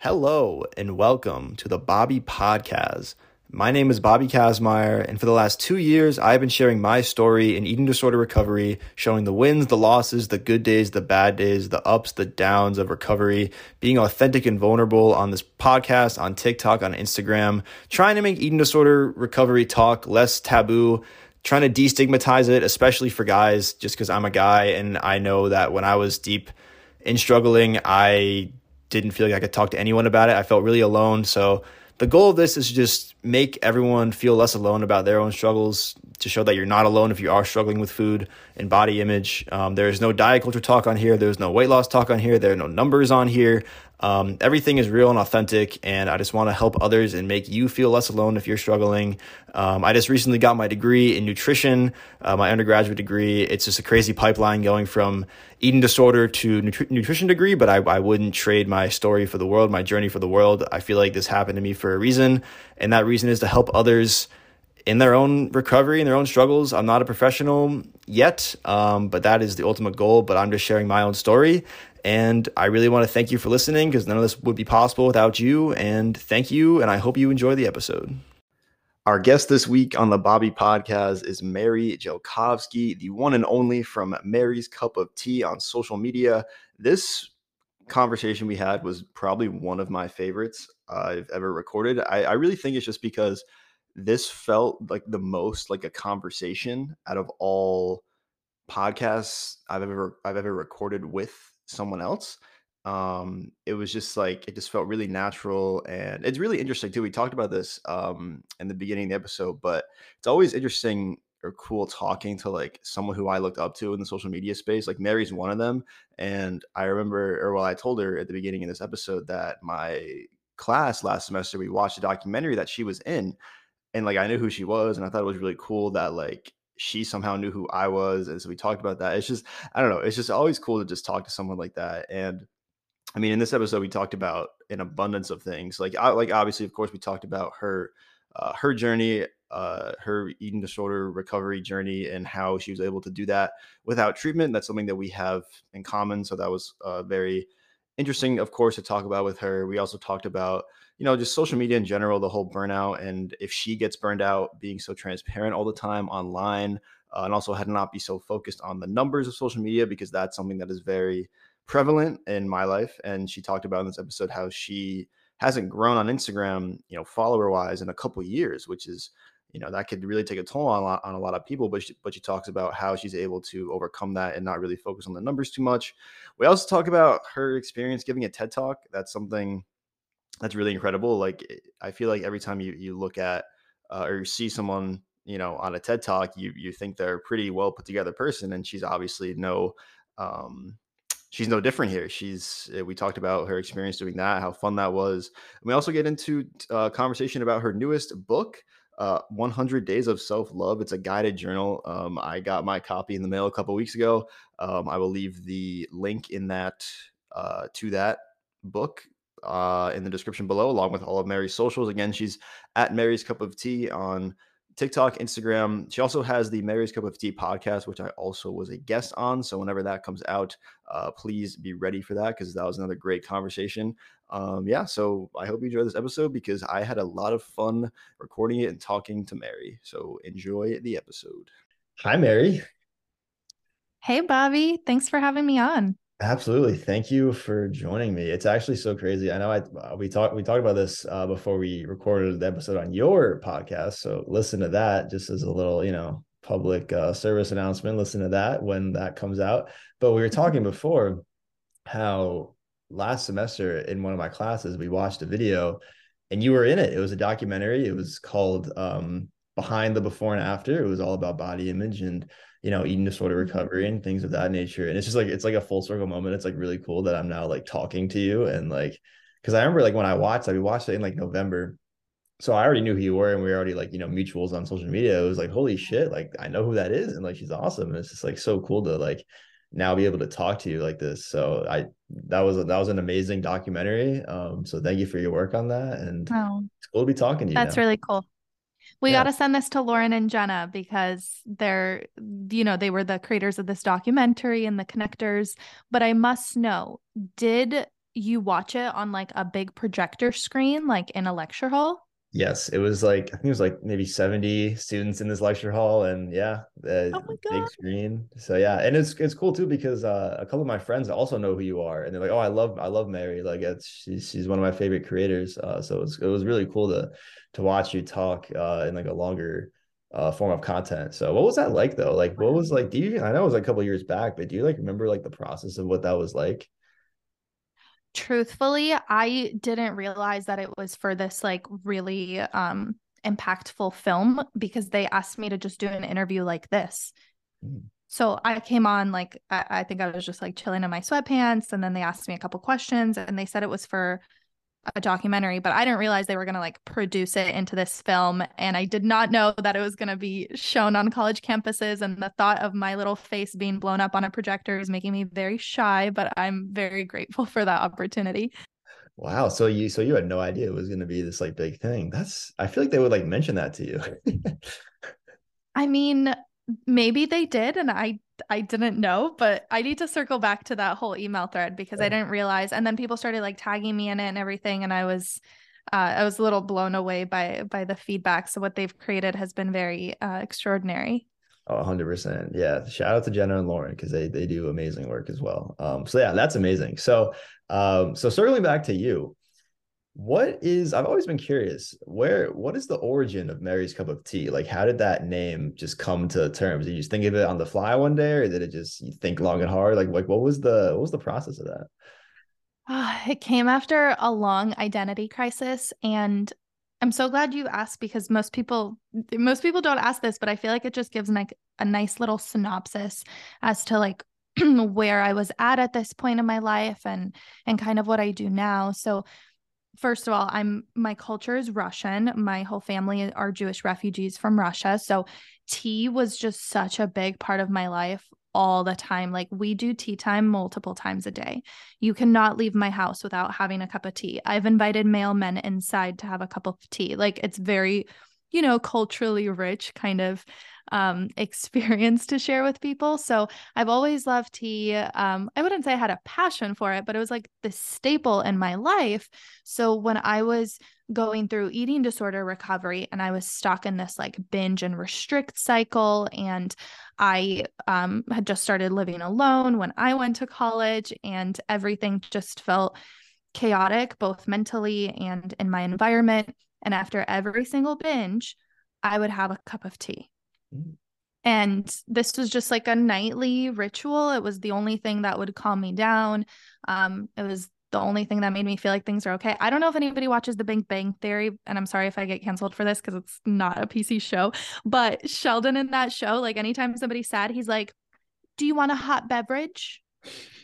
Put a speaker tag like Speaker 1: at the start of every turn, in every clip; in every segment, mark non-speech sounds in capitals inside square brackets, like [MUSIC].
Speaker 1: Hello and welcome to the Bobby Podcast. My name is Bobby Kazmaier, and for the last two years, I've been sharing my story in eating disorder recovery, showing the wins, the losses, the good days, the bad days, the ups, the downs of recovery, being authentic and vulnerable on this podcast, on TikTok, on Instagram, trying to make eating disorder recovery talk less taboo, trying to destigmatize it, especially for guys, just because I'm a guy and I know that when I was deep in struggling, I didn't feel like I could talk to anyone about it. I felt really alone. So the goal of this is just make everyone feel less alone about their own struggles to show that you're not alone if you are struggling with food and body image. Um, there is no diet culture talk on here. There's no weight loss talk on here. There are no numbers on here. Um, everything is real and authentic, and I just want to help others and make you feel less alone if you're struggling. Um, I just recently got my degree in nutrition, uh, my undergraduate degree. It's just a crazy pipeline going from eating disorder to nutri- nutrition degree, but I, I wouldn't trade my story for the world, my journey for the world. I feel like this happened to me for a reason, and that reason is to help others in their own recovery and their own struggles. I'm not a professional yet, um, but that is the ultimate goal. But I'm just sharing my own story. And I really want to thank you for listening because none of this would be possible without you. And thank you. And I hope you enjoy the episode. Our guest this week on the Bobby podcast is Mary Jelkovsky, the one and only from Mary's Cup of Tea on social media. This conversation we had was probably one of my favorites I've ever recorded. I, I really think it's just because this felt like the most like a conversation out of all podcasts I've ever I've ever recorded with someone else. Um, it was just like it just felt really natural and it's really interesting too. We talked about this um in the beginning of the episode, but it's always interesting or cool talking to like someone who I looked up to in the social media space. Like Mary's one of them. And I remember or well, I told her at the beginning of this episode that my class last semester we watched a documentary that she was in and like I knew who she was, and I thought it was really cool that like she somehow knew who I was, and so we talked about that. It's just I don't know, it's just always cool to just talk to someone like that. And I mean, in this episode, we talked about an abundance of things. Like I, like obviously, of course, we talked about her uh, her journey, uh, her eating disorder recovery journey, and how she was able to do that without treatment. That's something that we have in common. So that was uh, very interesting, of course, to talk about with her. We also talked about you know, just social media in general, the whole burnout, and if she gets burned out, being so transparent all the time online, uh, and also had not be so focused on the numbers of social media because that's something that is very prevalent in my life. And she talked about in this episode how she hasn't grown on Instagram, you know, follower wise in a couple years, which is, you know, that could really take a toll on a lot, on a lot of people. But she, but she talks about how she's able to overcome that and not really focus on the numbers too much. We also talk about her experience giving a TED talk. That's something that's really incredible. Like eh, I feel like every time you you look at uh, or you see someone you know on a TED talk, you you think they're a pretty well put together person, and she's obviously no. Um, she's no different here. She's eh, we talked about her experience doing that, how fun that was. And we also get into a uh, conversation about her newest book, uh, 100 Days of Self Love. It's a guided journal. Um, I got my copy in the mail a couple weeks ago. Um, I will leave the link in that uh, to that book uh, in the description below, along with all of Mary's socials. Again, she's at Mary's Cup of Tea on TikTok, Instagram. She also has the Mary's Cup of Tea podcast, which I also was a guest on. So whenever that comes out, uh, please be ready for that because that was another great conversation. Um, yeah, so I hope you enjoy this episode because I had a lot of fun recording it and talking to Mary. So enjoy the episode. Hi, Mary.
Speaker 2: Hey, Bobby. Thanks for having me on.
Speaker 1: Absolutely. Thank you for joining me. It's actually so crazy. I know I uh, we talked we talked about this uh, before we recorded the episode on your podcast. So listen to that just as a little, you know, public uh, service announcement. Listen to that when that comes out. But we were talking before how last semester in one of my classes we watched a video and you were in it. It was a documentary. It was called um, Behind the Before and After. It was all about body image and you know, eating disorder mm-hmm. recovery and things of that nature. And it's just like it's like a full circle moment. It's like really cool that I'm now like talking to you and like because I remember like when I watched, like we watched it in like November. So I already knew who you were, and we were already like you know mutuals on social media. It was like holy shit, like I know who that is, and like she's awesome. And it's just like so cool to like now be able to talk to you like this. So I that was a, that was an amazing documentary. Um, so thank you for your work on that, and it's cool to be talking to you.
Speaker 2: That's now. really cool. We yeah. got to send this to Lauren and Jenna because they're, you know, they were the creators of this documentary and the connectors. But I must know, did you watch it on like a big projector screen, like in a lecture hall?
Speaker 1: Yes, it was like I think it was like maybe 70 students in this lecture hall, and yeah, uh, oh big screen. So yeah, and it's it's cool too because uh, a couple of my friends also know who you are, and they're like, "Oh, I love I love Mary. Like, it's she's she's one of my favorite creators." Uh, so it's it was really cool to to watch you talk uh, in like a longer uh, form of content. So what was that like though? Like, what was like? Do you? I know it was like a couple years back, but do you like remember like the process of what that was like?
Speaker 2: Truthfully, I didn't realize that it was for this like really um impactful film because they asked me to just do an interview like this. Mm. So I came on like I, I, think I was just like chilling in my sweatpants and then they asked me a couple questions and they said it was for a documentary, but I didn't realize they were going to like produce it into this film. And I did not know that it was going to be shown on college campuses. And the thought of my little face being blown up on a projector is making me very shy, but I'm very grateful for that opportunity.
Speaker 1: Wow. So you so you had no idea it was going to be this like big thing. That's I feel like they would like mention that to you. [LAUGHS]
Speaker 2: I mean, maybe they did and I I didn't know, but I need to circle back to that whole email thread because I didn't realize. And then people started like tagging me in it and everything, and I was, uh, I was a little blown away by by the feedback. So what they've created has been very uh, extraordinary.
Speaker 1: Oh, 100%. Yeah. Shout out to Jenna and Lauren because they they do amazing work as well. Um, so yeah, that's amazing. So um, so circling back to you, what is i've always been curious where what is the origin of mary's cup of tea? Like how did that name just come to terms? Did you just think of it on the fly one day or did it just you think long and hard? Like like what was the what was the process of that? [SIGHS]
Speaker 2: It came after a long identity crisis and i'm so glad you asked because most people most people don't ask this but i feel like it just gives like a nice little synopsis as to like [CLEARS THROAT] where i was at at this point in my life and and kind of what i do now. So first of all, I'm my culture is Russian. My whole family are Jewish refugees from Russia. So tea was just such a big part of my life all the time. Like we do tea time multiple times a day. You cannot leave my house without having a cup of tea. I've invited male men inside to have a cup of tea. Like it's very, you know, culturally rich kind of um, [LAUGHS] experience to share with people. So I've always loved tea. Um, I wouldn't say I had a passion for it, but it was like the staple in my life. So when I was going through eating disorder recovery and I was stuck in this like binge and restrict cycle, and I um, had just started living alone when I went to college, and everything just felt chaotic, both mentally and in my environment. And after every single binge, I would have a cup of tea. And this was just like a nightly ritual. It was the only thing that would calm me down. Um, it was the only thing that made me feel like things are okay. I don't know if anybody watches The Big Bang Theory, and I'm sorry if I get canceled for this because it's not a PC show. But Sheldon in that show, like anytime somebody's sad, he's like, Do you want a hot beverage?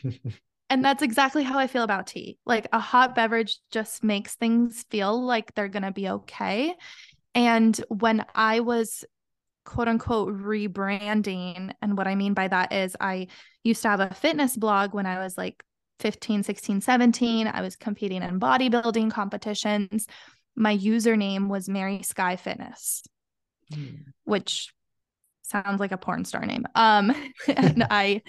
Speaker 2: [LAUGHS] and that's exactly how I feel about tea. Like a hot beverage just makes things feel like they're going to be okay. And when I was quote unquote rebranding. And what I mean by that is I used to have a fitness blog when I was like 15, 16, 17. I was competing in bodybuilding competitions. My username was Mary Sky Fitness, mm. which sounds like a porn star name. Um, [LAUGHS] and [LAUGHS] I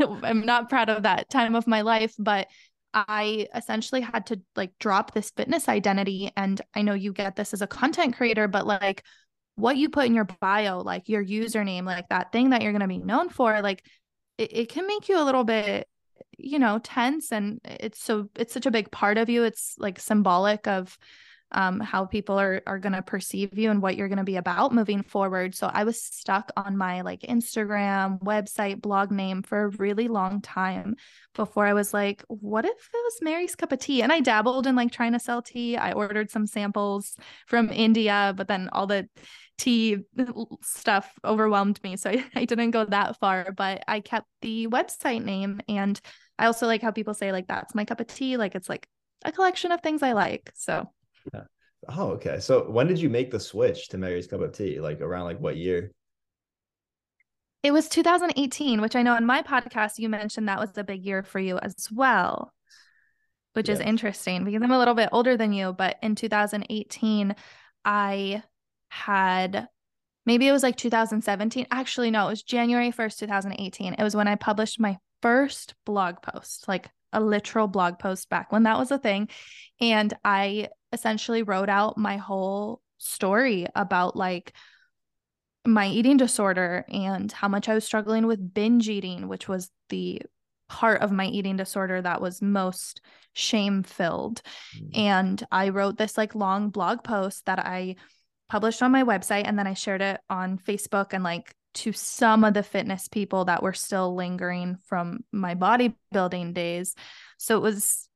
Speaker 2: am not proud of that time of my life, but I essentially had to like drop this fitness identity. And I know you get this as a content creator, but like what you put in your bio, like your username, like that thing that you're going to be known for, like it, it can make you a little bit, you know, tense. And it's so, it's such a big part of you. It's like symbolic of, um, how people are are going to perceive you and what you're going to be about moving forward. So I was stuck on my like Instagram, website, blog name for a really long time before I was like, what if it was Mary's cup of tea? And I dabbled in like trying to sell tea. I ordered some samples from India, but then all the tea stuff overwhelmed me. So I, [LAUGHS] I didn't go that far, but I kept the website name. And I also like how people say, like, that's my cup of tea. Like, it's like a collection of things I like. So
Speaker 1: yeah. Oh, okay. So when did you make the switch to Mary's Cup of Tea? Like around like what year?
Speaker 2: It was 2018, which I know in my podcast you mentioned that was a big year for you as well, which yes. is interesting because I'm a little bit older than you. But in 2018, I had maybe it was like 2017. Actually, no, it was January 1st, 2018. It was when I published my first blog post, like a literal blog post back when that was a thing. And I essentially wrote out my whole story about like my eating disorder and how much I was struggling with binge eating, which was the part of my eating disorder that was most shame filled. Mm-hmm. And I wrote this like long blog post that I published on my website and then I shared it on Facebook and like to some of the fitness people that were still lingering from my bodybuilding days. So it was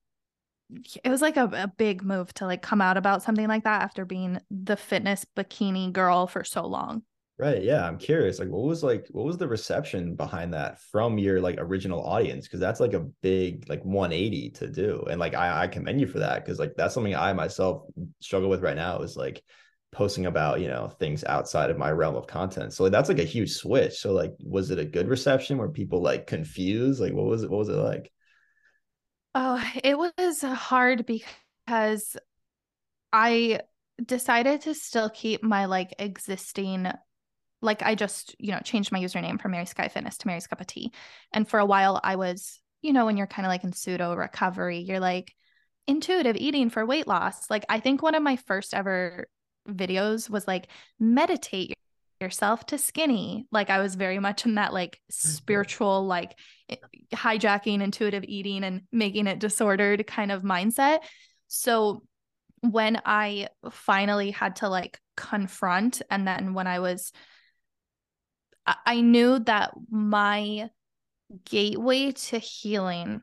Speaker 2: it was like a, a big move to like come out about something like that after being the fitness bikini girl for so long.
Speaker 1: Right. Yeah. I'm curious. Like, what was like, what was the reception behind that from your like original audience? Cause that's like a big, like 180 to do. And like, I, I commend you for that. Cause like, that's something I myself struggle with right now is like posting about, you know, things outside of my realm of content. So like, that's like a huge switch. So like, was it a good reception? Were people like confused? Like, what was it? What was it like?
Speaker 2: Oh, it was hard because I decided to still keep my like existing like I just, you know, changed my username from Mary Sky Fitness to Mary's Cup of Tea. And for a while I was, you know, when you're kind of like in pseudo recovery, you're like intuitive eating for weight loss. Like I think one of my first ever videos was like meditate yourself to skinny. Like I was very much in that like mm-hmm. spiritual, like hijacking intuitive eating and making it disordered kind of mindset. So when I finally had to like confront, and then when I was I knew that my gateway to healing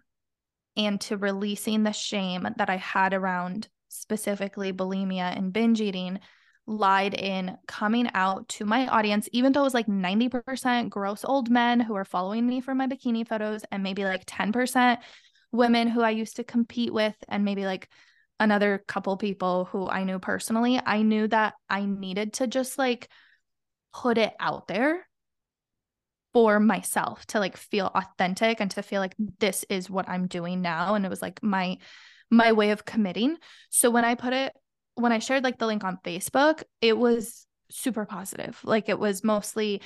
Speaker 2: and to releasing the shame that I had around specifically bulimia and binge eating lied in coming out to my audience, even though it was like 90% gross old men who are following me for my bikini photos, and maybe like 10% women who I used to compete with, and maybe like another couple people who I knew personally. I knew that I needed to just like put it out there for myself to like feel authentic and to feel like this is what I'm doing now and it was like my my way of committing. So when I put it when I shared like the link on Facebook, it was super positive. Like it was mostly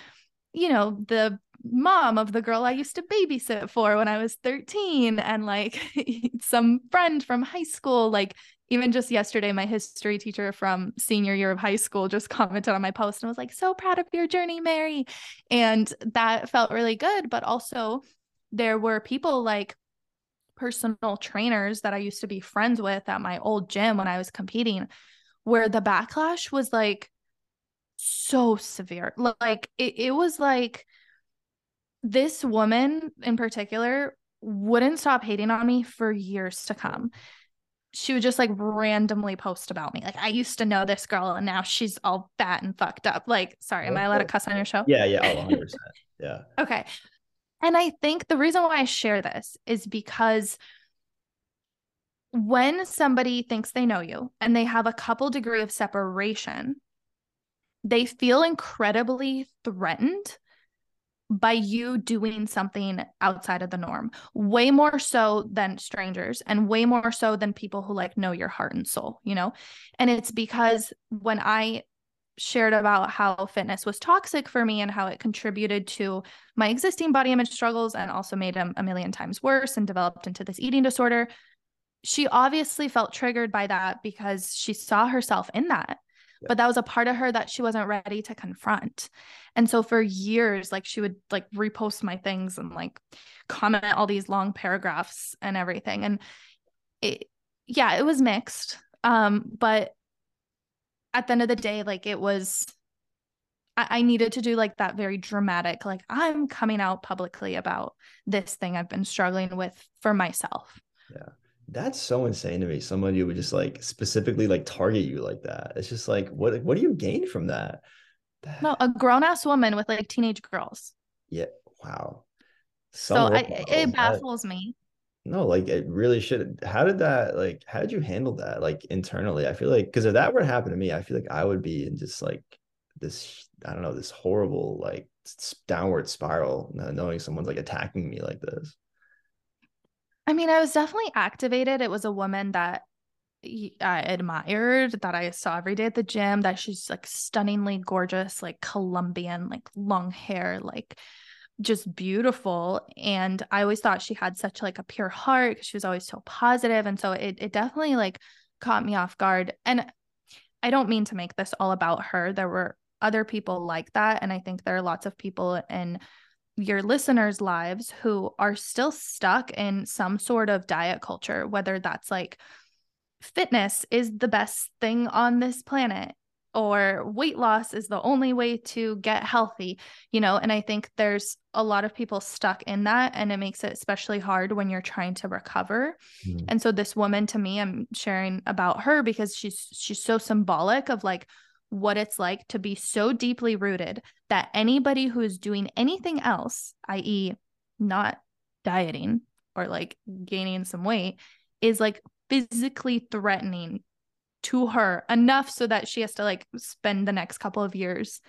Speaker 2: you know, the mom of the girl I used to babysit for when I was 13 and like [LAUGHS] some friend from high school like even just yesterday, my history teacher from senior year of high school just [LAUGHS] commented on my post and was like, so proud of your journey, Mary. And that felt really good. But also, there were people like personal trainers that I used to be friends with at my old gym when I was competing, where the backlash was like so severe. Like, it, it was like this woman in particular wouldn't stop hating on me for years to come she would just like randomly post about me. Like I used to know this girl and now she's all fat and fucked up. Like, sorry, am I allowed to cuss on your show?
Speaker 1: Yeah, yeah, 100%. Yeah. [LAUGHS]
Speaker 2: okay. And I think the reason why I share this is because when somebody thinks they know you and they have a couple degree of separation, they feel incredibly threatened by you doing something outside of the norm, way more so than strangers and way more so than people who like know your heart and soul, you know? And it's because when I shared about how fitness was toxic for me and how it contributed to my existing body image struggles and also made them a million times worse and developed into this eating disorder, she obviously felt triggered by that because she saw herself in that but that was a part of her that she wasn't ready to confront. And so for years like she would like repost my things and like comment all these long paragraphs and everything. And it yeah it was mixed um but at the end of the day like it was I, I needed to do like that very dramatic like i'm coming out publicly about this thing i've been struggling with for myself
Speaker 1: yeah that's so insane to me. Somebody would just like specifically like target you like that. It's just like, what what do you gain from that?
Speaker 2: that... No, a grown ass woman with like teenage girls.
Speaker 1: Yeah. Wow.
Speaker 2: Some so I, it baffles me.
Speaker 1: No, like it really should. How did that like? How did you handle that like internally? I feel like because if that were to happen to me, I feel like I would be in just like this. I don't know this horrible like downward spiral, knowing someone's like attacking me like this.
Speaker 2: I mean, I was definitely activated. It was a woman that I admired that I saw every day at the gym that she's like stunningly gorgeous, like Colombian, like long hair, like just beautiful. And I always thought she had such like a pure heart because she was always so. And so it it definitely like caught me off guard. And I don't mean to make this all about her. There were other people like that. And I think there are lots of people in your listeners' lives who are still stuck in some sort of diet culture, whether that's like fitness is the best thing on this planet or weight loss is the only way to get healthy, you know, and I think there's a lot of people stuck in that and it makes it especially hard when you're trying to recover. Mm-hmm. And so this woman to me, I'm sharing about her because she's she's so symbolic of like what it's like to be so deeply rooted that anybody who is doing anything else, i.e., not dieting or like gaining some weight, is like physically threatening to her enough so that she has to like spend the next couple of years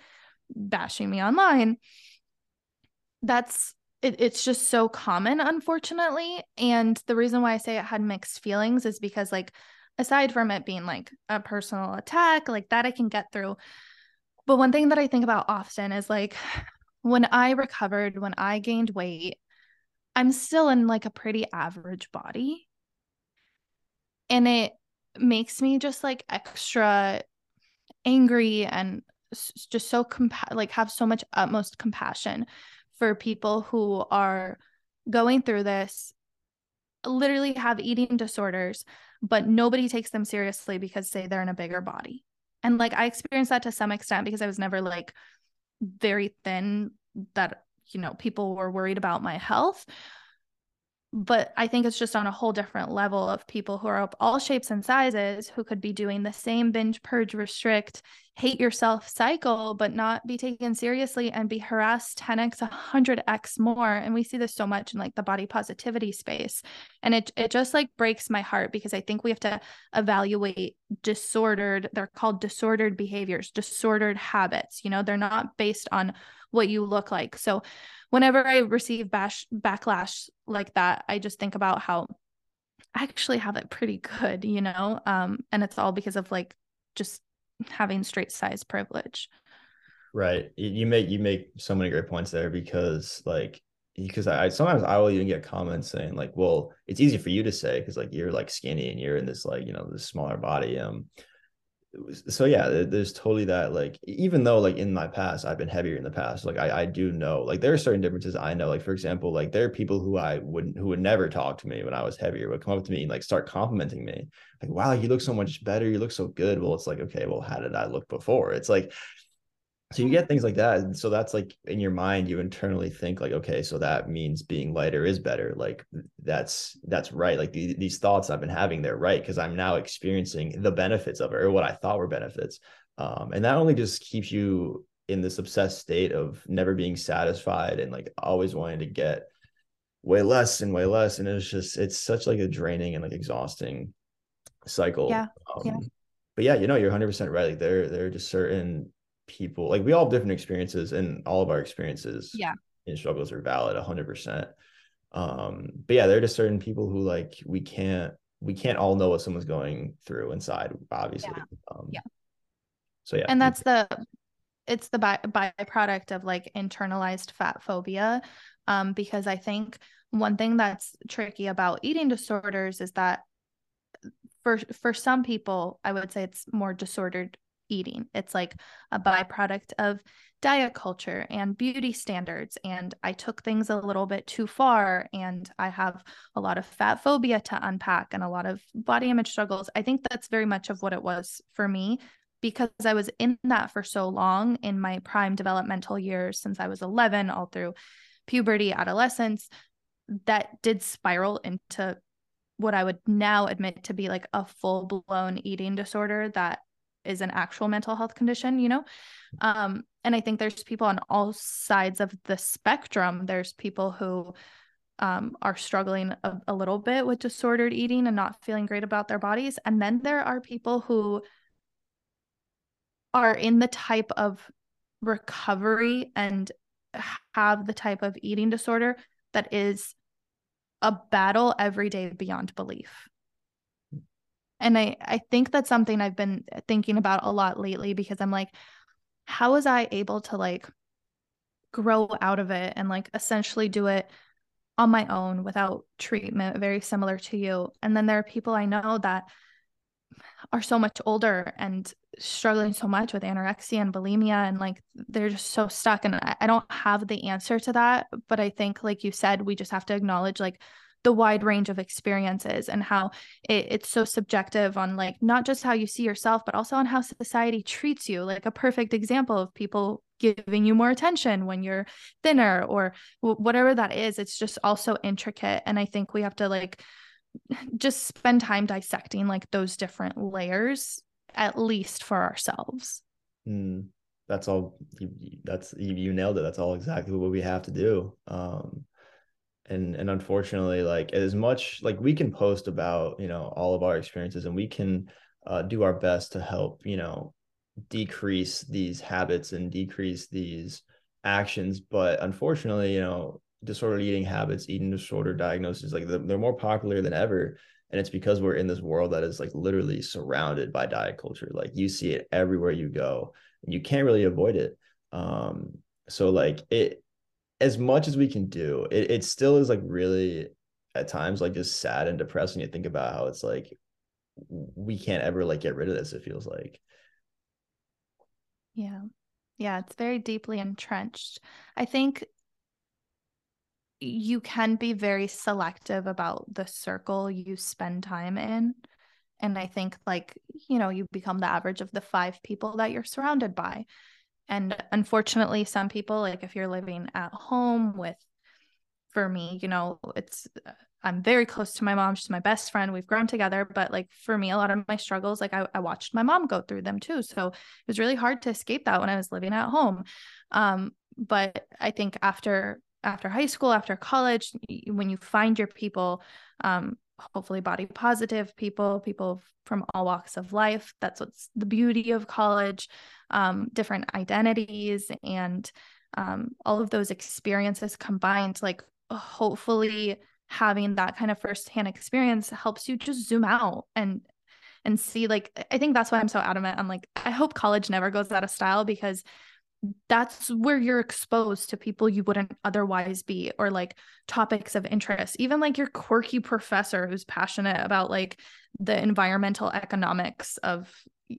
Speaker 2: bashing me online. That's it, it's just so common, unfortunately. And the reason why I say it had mixed feelings is because, like, aside from it being like a personal attack, like that I can get through. But one thing that I think about often is like when I recovered, when I gained weight, I'm still in like a pretty average body and it makes me just like extra angry and just so compa- like have so much utmost compassion for people who are going through this literally have eating disorders but nobody takes them seriously because say they're in a bigger body. And like i experienced that to some extent because i was never like very thin that you know people were worried about my health but I think it's just on a whole different level of people who are of all shapes and sizes who could be doing the same binge, purge, restrict, hate yourself cycle, but not be taken seriously and be harassed 10x, 100x more. And we see this so much in like the body positivity space. And it, it just like breaks my heart because I think we have to evaluate disordered, they're called disordered behaviors, disordered habits. You know, they're not based on what you look like. So, whenever I receive bash backlash like that, I just think about how I actually have it pretty good, you know? Um, and it's all because of like just having straight size privilege.
Speaker 1: Right. You make you make so many great points there because like because I sometimes I will even get comments saying like, well, it's easy for you to say because like you're like skinny and you're in this like, you know, this smaller body. Um, so yeah there's totally that like even though like in my past i've been heavier in the past like i i do know like there are certain differences i know like for example like there are people who i wouldn't who would never talk to me when i was heavier would come up to me and like start complimenting me like wow you look so much better you look so good. Well it's like okay well how did i look before? It's like so you get things like that and so that's like in your mind you internally think like okay so that means being lighter is better. Like that's that's right. Like the, these thoughts i've been having they're right because i'm now experiencing the benefits of it or what i thought were benefits. Um, and that only just keeps you in this obsessed state of never being satisfied and like always wanting to get way less and way less and it's just it's such like a draining and like exhausting cycle.
Speaker 2: Yeah,
Speaker 1: um,
Speaker 2: yeah.
Speaker 1: but yeah you know you're 100% right. Like there there are just certain people like we all have different experiences and all of our experiences
Speaker 2: yeah.
Speaker 1: and struggles are valid 100% um but yeah there are just certain people who like we can't we can't all know what someone's going through inside obviously.
Speaker 2: Yeah.
Speaker 1: um
Speaker 2: yeah.
Speaker 1: so yeah.
Speaker 2: And that's the it's the by, byproduct of like internalized fat phobia. Um because i think one thing that's tricky about eating disorders is that for for some people i would say it's more disordered eating. It's like a byproduct of diet culture and beauty standards. And I took things a little bit too far. And I have a lot of fat phobia to unpack and a lot of body image struggles. I think that's very much of what it was for me because I was in that for so long in my prime developmental years since I was 11, all through puberty, adolescence, that did spiral into what I would now admit to be like a full blown eating disorder that is an actual mental health condition, you know? Um, and I think there's people on all sides of the spectrum. There's people who um, are struggling a, a little bit with disordered eating and not feeling great about their bodies. And then there are people who are in the type of recovery and have the type of eating disorder that is a battle every day beyond belief. And I, I think that's something I've been thinking about a lot lately because I'm like, how was I able to like grow out of it and like essentially do it on my own without treatment, very similar to you. And then there are people I know that are so much older and struggling so much with anorexia and bulimia and like they're just so stuck and I, I don't have the answer to that but i think like you said we just have to acknowledge like the wide range of experiences and how it, it's so subjective on like not just how you see yourself but also on how society treats you. Like a perfect example of people giving you more attention when you're thinner or whatever that is it's just also intricate. And i think we have to like [LAUGHS] just spend time dissecting like those different layers at least for ourselves.
Speaker 1: Mm, that's all that's you, you nailed it. That's all exactly what we have to do. Um and and unfortunately like as much like we can post about you know all of our experiences and we can uh, do our best to help you know decrease these habits and decrease these actions. But unfortunately you know disordered eating habits eating disorder diagnoses like they're more popular than ever. And it's because we're in this world that is like literally surrounded by diet culture. Like you see it everywhere you go. And you can't really avoid it. Um so like it as much as we can do, it, it still is like really at times like just sad and depressing to think about how it's like we can't ever like get rid of this, it feels like.
Speaker 2: Yeah. Yeah, it's very deeply entrenched. I think you can be very selective about the circle you spend time in. And I think, like, you know, you become the average of the five people that you're surrounded by. And unfortunately, some people, like if you're living at home with, for me, you know, it's, I'm very close to my mom. She's my best friend. We've grown together. But like for me, a lot of my struggles, like I, I watched my mom go through them too. So it was really hard to escape that when I was living at home. Um, but I think after after high school, after college, when you find your people, um, hopefully body positive people, people from all walks of life. That's what's the beauty of college, um, different identities and um, all of those experiences combined. Like, hopefully, having that kind of firsthand experience helps you just zoom out and and see like i think that's why i'm so adamant i'm like i hope college never goes out of style because that's where you're exposed to people you wouldn't otherwise be or like topics of interest. Even like your quirky professor who's passionate about like the environmental economics of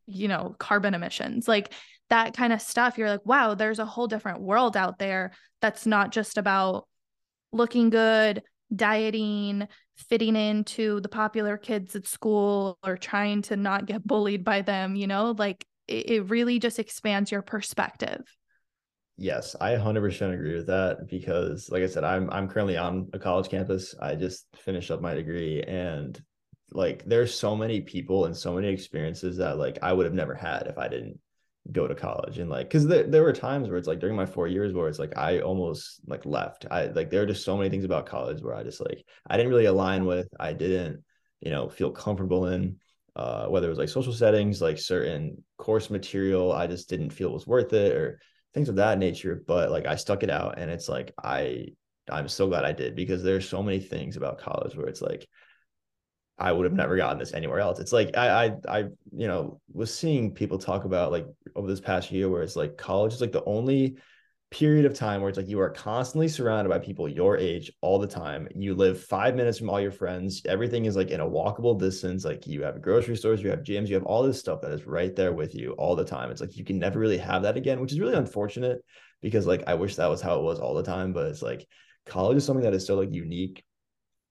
Speaker 2: you know carbon emissions like that kind of stuff you're like wow there's a whole different world out there that's not just about looking good dieting fitting into the popular kids at school or trying to not get bullied by them you know? Like it really just expands your perspective.
Speaker 1: Yes, I 100% agree with that because like I said I'm I'm currently on a college campus. I just finished up my degree and like there's so many people and so many experiences that like I would have never had if I didn't go to college and like because there, there were times where it's like during my four years where it's like I almost like left I like there are just so many things about college where I just like I didn't really align with I didn't you know feel comfortable in uh, whether it was like social settings, like certain course material, I just didn't feel was worth it or things of that nature. But like I stuck it out and it's like I I'm so glad I did because there's so many things about college where it's like I would have never gotten this anywhere else. It's like I I I you know was seeing people talk about like over this past year where it's like college is like the only period of time where it's like you are constantly surrounded by people your age all the time. You live five minutes from all your friends. Everything is like in a walkable distance. Like you have grocery stores, you have gyms, you have all this stuff that is right there with you all the time. It's like you can never really have that again, which is really unfortunate because like I wish that was how it was all the time. But it's like college is something that is so like unique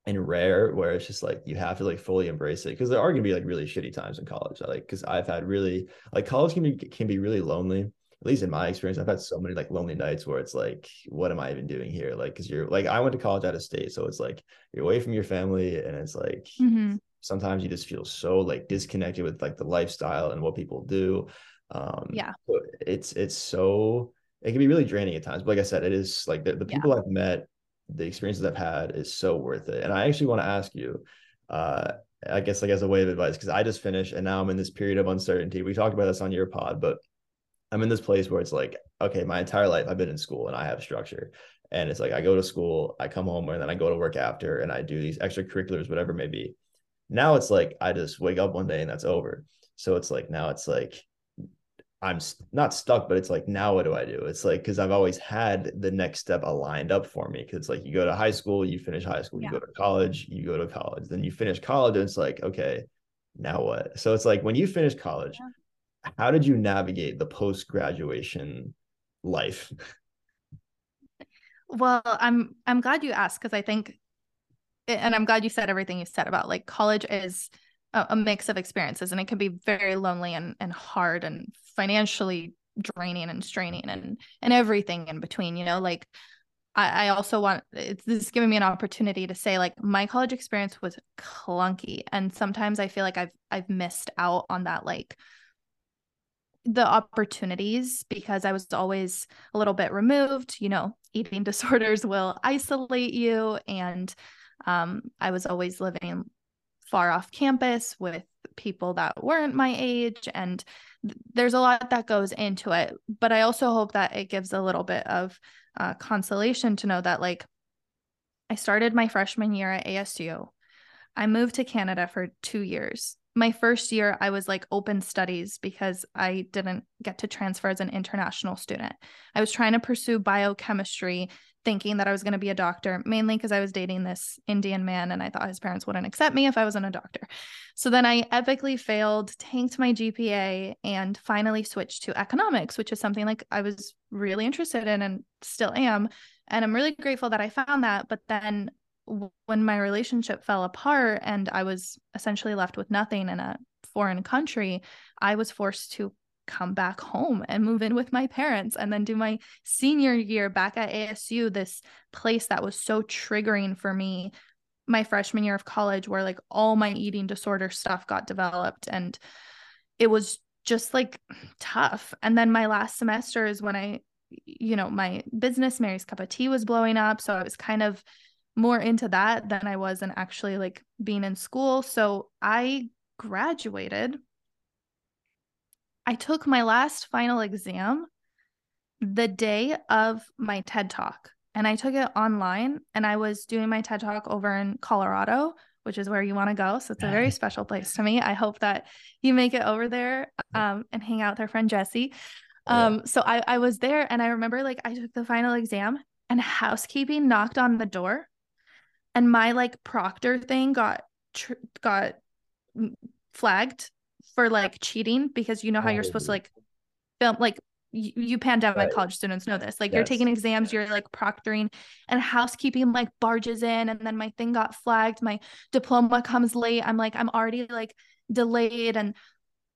Speaker 1: and rare where it's just like you have to like fully embrace it because there are gonna be like really shitty times in college. Like because I've had really like college can be can be really lonely at least in my experience, I've had so many like lonely nights where it's like, what am I even doing here? Like, cause you're like, I went to college out of state. So it's like you're away from your family and it's like mm-hmm. sometimes you just feel so like disconnected with like the lifestyle and what people do. Um,
Speaker 2: yeah.
Speaker 1: It's, it's so, it can be really draining at times. But like I said, it is like the, the people yeah. I've met the experiences I've had is so worth it. And I actually want to ask you, uh, I guess like as a way of advice, because I just finished and now I'm in this period of uncertainty. We talked about this on your pod, but I'm in this place where it's like, okay, my entire life I've been in school and I have structure. And it's like I go to school, I come home, and then I go to work after and I do these extracurriculars, whatever it may be. Now it's like I just wake up one day and that's over. So it's like now it's like I'm not stuck, but it's like now what do I do? It's like because I've always had the next step aligned up for me. Because like you go to high school, you finish high school, yeah. you go to college, you go to college, then you finish college, and it's like okay, now what? So it's like when you finish college, yeah. How did you navigate the post graduation life?
Speaker 2: Well, I'm I'm glad you asked because I think, and I'm glad you said everything you said about like college is a, a mix of experiences, and it can be very lonely and and hard and financially draining and straining and and everything in between. You know, like I, also want it's this is giving me an opportunity to say like my college experience was clunky, and sometimes I feel like I've I've missed out on that like the opportunities because I was always a little bit removed. You know, eating [LAUGHS] disorders will isolate you. And um, I was always living far off campus with people that weren't my age. And th- there's a lot that goes into it. But I also hope that it gives a little bit of uh, consolation to know that, like, I started my freshman year at ASU. I moved to Canada for two years my first year I was like open studies because I didn't get to transfer as an international student. I was trying to pursue biochemistry thinking that I was going to be a doctor mainly because I was dating this Indian man and I thought his parents wouldn't accept me if I wasn't a doctor. So then I epically failed, tanked my GPA and finally switched to economics, which is something like I was really interested in and still am. And I'm really grateful that I found that, but then when my relationship fell apart and I was essentially left with nothing in a foreign country, I was forced to come back home and move in with my parents and then do my senior year back at ASU, this place that was so triggering for me my freshman year of college, where like all my eating disorder stuff got developed. And it was just like tough. And then my last semester is when I, you know, my business, Mary's Cup of Tea was blowing up. So I was kind of more into that than I was in actually like being in school. So I graduated. I took my last final exam the day of my TED Talk, and I took it online. And I was doing my TED Talk over in Colorado, which is where you want to go. So it's a very special place to me. I hope that you make it over there um, and hang out with our friend Jesse. Um, yeah. So I, I was there, and I remember like I took the final exam, and housekeeping knocked on the door and my like proctor thing got tr- got flagged for like cheating because you know how you're supposed to like film like you, you pandemic right. college students know this like yes. you're taking exams you're like proctoring and housekeeping like barges in and then my thing got flagged my diploma comes late i'm like i'm already like delayed and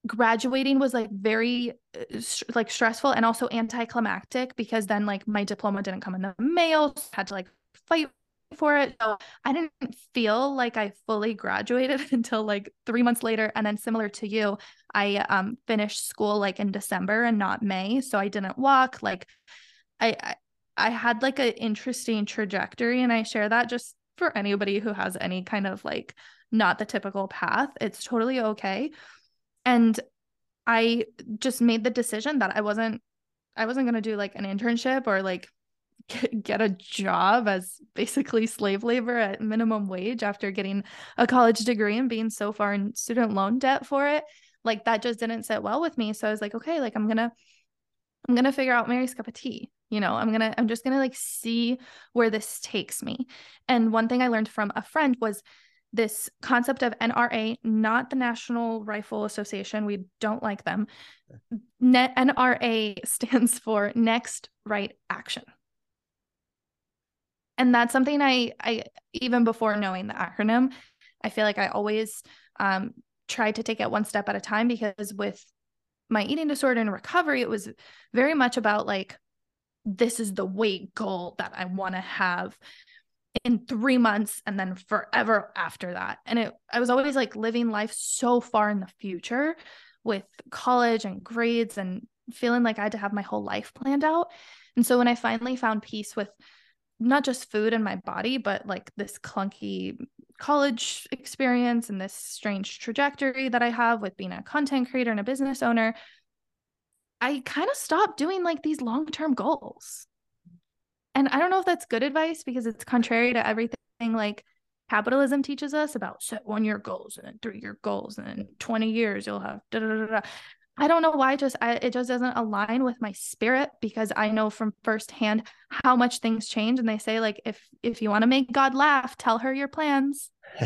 Speaker 2: graduating was like very uh, like stressful and also anticlimactic because then like my diploma didn't come in the mail so I had to like fight for it. So I didn't feel like I fully graduated [LAUGHS] until like three months later. And then similar to you, I um finished school like in December and not May. So I didn't walk. Like I I, I had like an interesting trajectory and I share that just for anybody who has any kind of like not the typical path. It's totally okay. And I just made the decision that I wasn't I wasn't going to do like an internship or like [LAUGHS] get a job as basically slave labor at minimum wage after getting a college degree and being so far in student loan debt for it? Like that just didn't sit well with me. So i was like okay like i'm gonna i'm gonna figure out mary's cup of tea you know? I'm gonna i'm just gonna like see where this takes me. And one thing i learned from a friend was this concept of NRA, not the National Rifle Association. We don't like them. NRA [LAUGHS] stands for Next Right Action and that's something I I even before knowing the acronym, I feel like I always um tried to take it one step at a time because with my eating disorder and recovery, it was very much about like this is the weight goal that I want to have in 3 months and then forever after that. And it I was always like living life so far in the future with college and grades and feeling like I had to have my whole life planned out. And so when I finally found peace with not just food in my body, but like this clunky college experience and this strange trajectory that I have with being a content creator and a business owner, I kind of stopped doing like these long term goals. And I don't know if that's good advice because it's contrary to everything like capitalism teaches us about set one year goals and then three year goals and then 20 years you'll have da da, da, da, I don't know why just I, it just doesn't align with my spirit because I know from firsthand how much things change and they say like if if you want to make God laugh tell her your plans. [LAUGHS]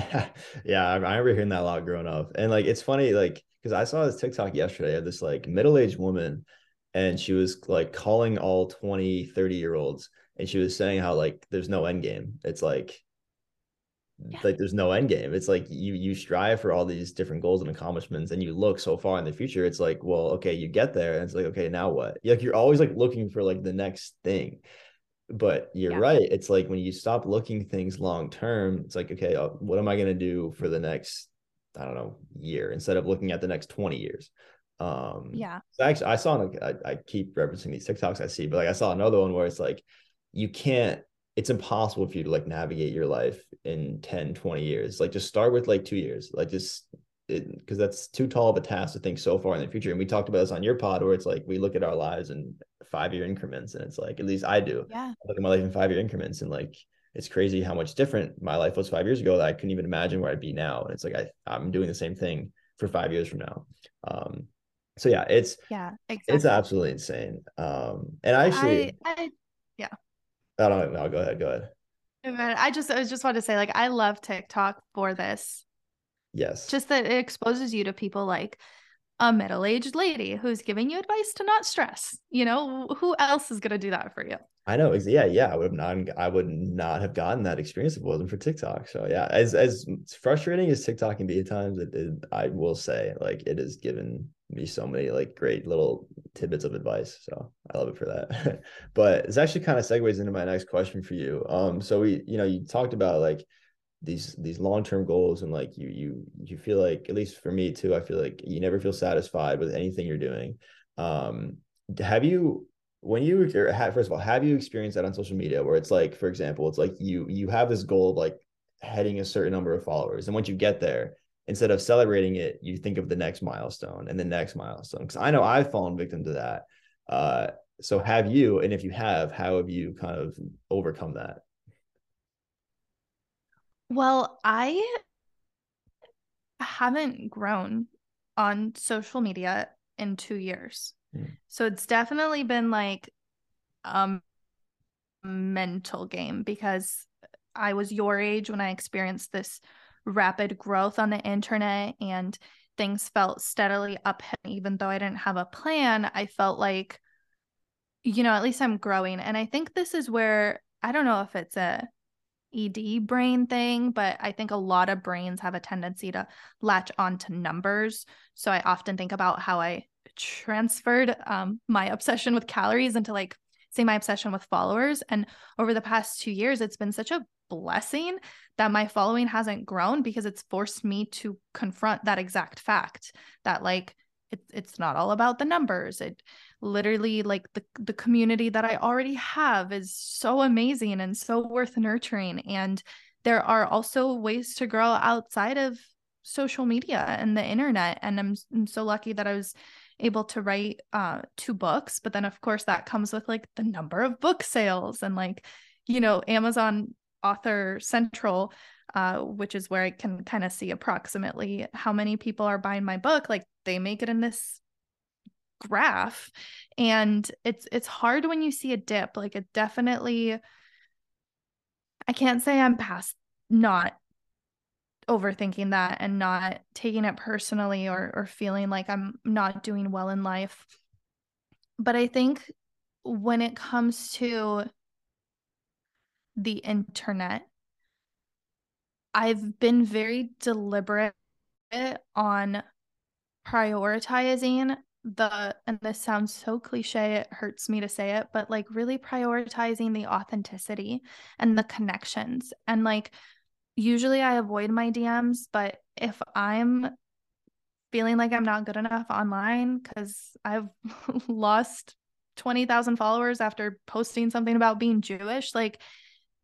Speaker 1: yeah, I remember hearing that a lot growing up. And like it's funny like cuz I saw this TikTok yesterday of this like middle-aged woman and she was like calling all 20 30 year olds and she was saying how like there's no end game. It's like yeah. like there's no end game. It's like you you strive for all these different goals and accomplishments, and you look so far in the future. It's like, well, okay, you get there, and it's like, okay, now what? Like you're always like looking for like the next thing. But you're yeah. right. It's like when you stop looking things long term, it's like, okay, uh, what am I gonna do for the next, I don't know, year instead of looking at the next 20 years. Um,
Speaker 2: yeah.
Speaker 1: So actually, I saw. I, I keep referencing these TikToks I see, but like I saw another one where it's like you can't it's impossible for you to like navigate your life in 10 20 years. Like just start with like two years. Like just because that's too tall of a task to think so far in the future. And we talked about this on your pod where it's like we look at our lives in five year increments and it's like at least i do.
Speaker 2: Yeah.
Speaker 1: I look at my life in five year increments and like it's crazy how much different my life was five years ago that i couldn't even imagine where i'd be now. And it's like I, i'm doing the same thing for five years from now. Um so yeah it's
Speaker 2: yeah exactly.
Speaker 1: it's absolutely insane. Um and i actually
Speaker 2: I, I yeah
Speaker 1: I don't know. Go ahead. Go ahead.
Speaker 2: I just I just want to say like I love TikTok for this.
Speaker 1: Yes.
Speaker 2: Just that it exposes you to people like a middle-aged lady who's giving you advice to not stress. You know, who else is going to do that for you?
Speaker 1: I know. Yeah, yeah. I would have not. I would not have gotten that experience if it wasn't for TikTok. So yeah, as as frustrating as TikTok can be at times, it, it I will say like it has given me so many like great little tidbits of advice. So I love it for that. [LAUGHS] but it's actually kind of segues into my next question for you. Um, so we, you know, you talked about like these these long-term goals and like you you you feel like at least for me too, I feel like you never feel satisfied with anything you're doing. Um, have you when you first of all, have you experienced that on social media where it's like, for example, it's like you you have this goal of like heading a certain number of followers, and once you get there, instead of celebrating it, you think of the next milestone and the next milestone. Because I know I've fallen victim to that. Uh, so have you? And if you have, how have you kind of overcome that?
Speaker 2: Well, I haven't grown on social media in two years. So it's definitely been like a mental game because I was your age when I experienced this rapid growth on the internet and things felt steadily uphill even though i didn't have a plan i felt like you know at least i'm growing. And i think this is where i don't know if it's a ed brain thing but i think a lot of brains have a tendency to latch on to numbers. So i often think about how i transferred um, my obsession with calories into like say my obsession with followers. And over the past two years it's been such a blessing that my following hasn't grown because it's forced me to confront that exact fact that like it's it's not all about the numbers. It literally like the the community that i already have is so amazing and so worth nurturing. And there are also ways to grow outside of social media and the internet. And i'm, I'm so lucky that i was able to write uh two books but then of course that comes with like the number of book sales and like you know amazon author central uh, which is where i can kind of see approximately how many people are buying my book. Like they make it in this graph and it's it's hard when you see a dip. Like it definitely i can't say i'm past not overthinking that and not taking it personally or or feeling like i'm not doing well in life. But i think when it comes to the internet, I've been very deliberate on prioritizing the and this sounds so cliche it hurts me to say it but like really prioritizing the authenticity and the connections. And like usually I avoid my DMs but if I'm feeling like I'm not good enough online cuz I've [LAUGHS] lost 20,000 followers after posting something about being Jewish like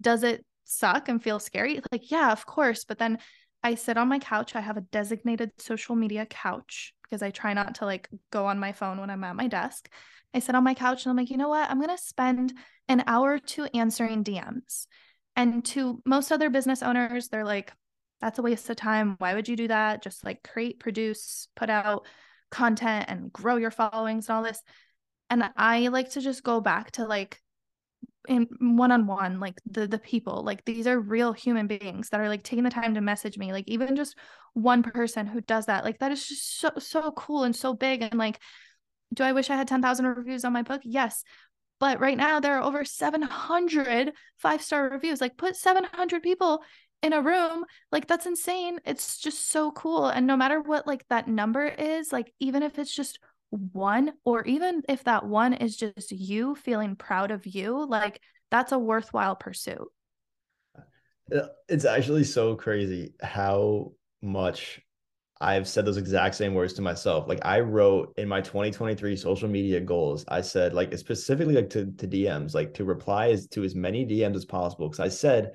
Speaker 2: does it suck and feel scary? Like, yeah, of course. But then I sit on my couch. I have a designated social media couch because I try not to like go on my phone when I'm at my desk. I sit on my couch and I'm like, you know what? I'm going to spend an hour or two answering DMs. And to most other business owners, they're like, that's a waste of time. Why would you do that? Just like create, produce, put out content and grow your followings and all this. And I like to just go back to like in one on one, like the the people, like these are real human beings that are like taking the time to message me. Like even just one person who does that, like that is just so so cool and so big. And like, do I wish I had 10,000 reviews on my book? Yes. But right now there are over 700 five star reviews. Like put 700 people in a room. Like that's insane. It's just so cool. And no matter what like that number is like even if it's just one or even if that one is just you feeling proud of you like that's a worthwhile pursuit.
Speaker 1: Uh, it's actually so crazy how much I've said those exact same words to myself. Like I wrote in my 2023 social media goals, I said like specifically like to, to DMs, like to reply as to as many DMs as possible. Cause I said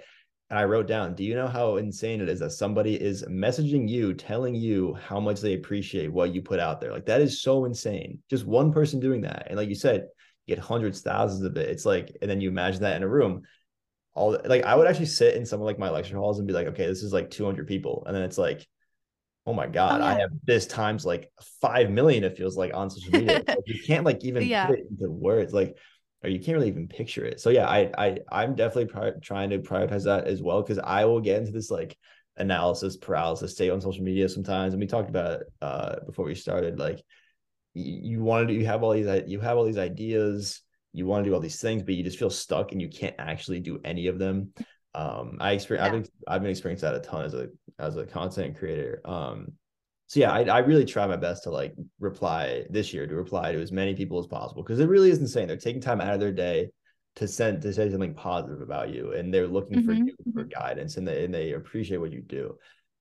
Speaker 1: and I wrote down, do you know how insane it is that somebody is messaging you, telling you how much they appreciate what you put out there? Like that is so insane. Just one person doing that. And like you said, you get hundreds, thousands of it. It's like, and then you imagine that in a room. All like I would actually sit in some of like my lecture halls and be like, okay, this is like 200 people. And then it's like, oh my God, oh, yeah. I have this times like 5 million, it feels like on social media. like, you can't like [LAUGHS] even yeah. put it into words. Like or you can't really even picture it. So yeah, I I I'm definitely pri- trying to prioritize that as well because I will get into this like analysis paralysis state on social media sometimes, and we talked about it uh, before we started. Like you, you want to do, you have all these you have all these ideas, you want to do all these things, but you just feel stuck and you can't actually do any of them. Um, I experience yeah. I've been I've been experiencing that a ton as a as a content creator. Um, so yeah, I, I really try my best to like reply this year to reply to as many people as possible because it really is insane. They're taking time out of their day to send to say something positive about you, and they're looking mm-hmm. for you for mm-hmm. guidance, and they and they appreciate what you do.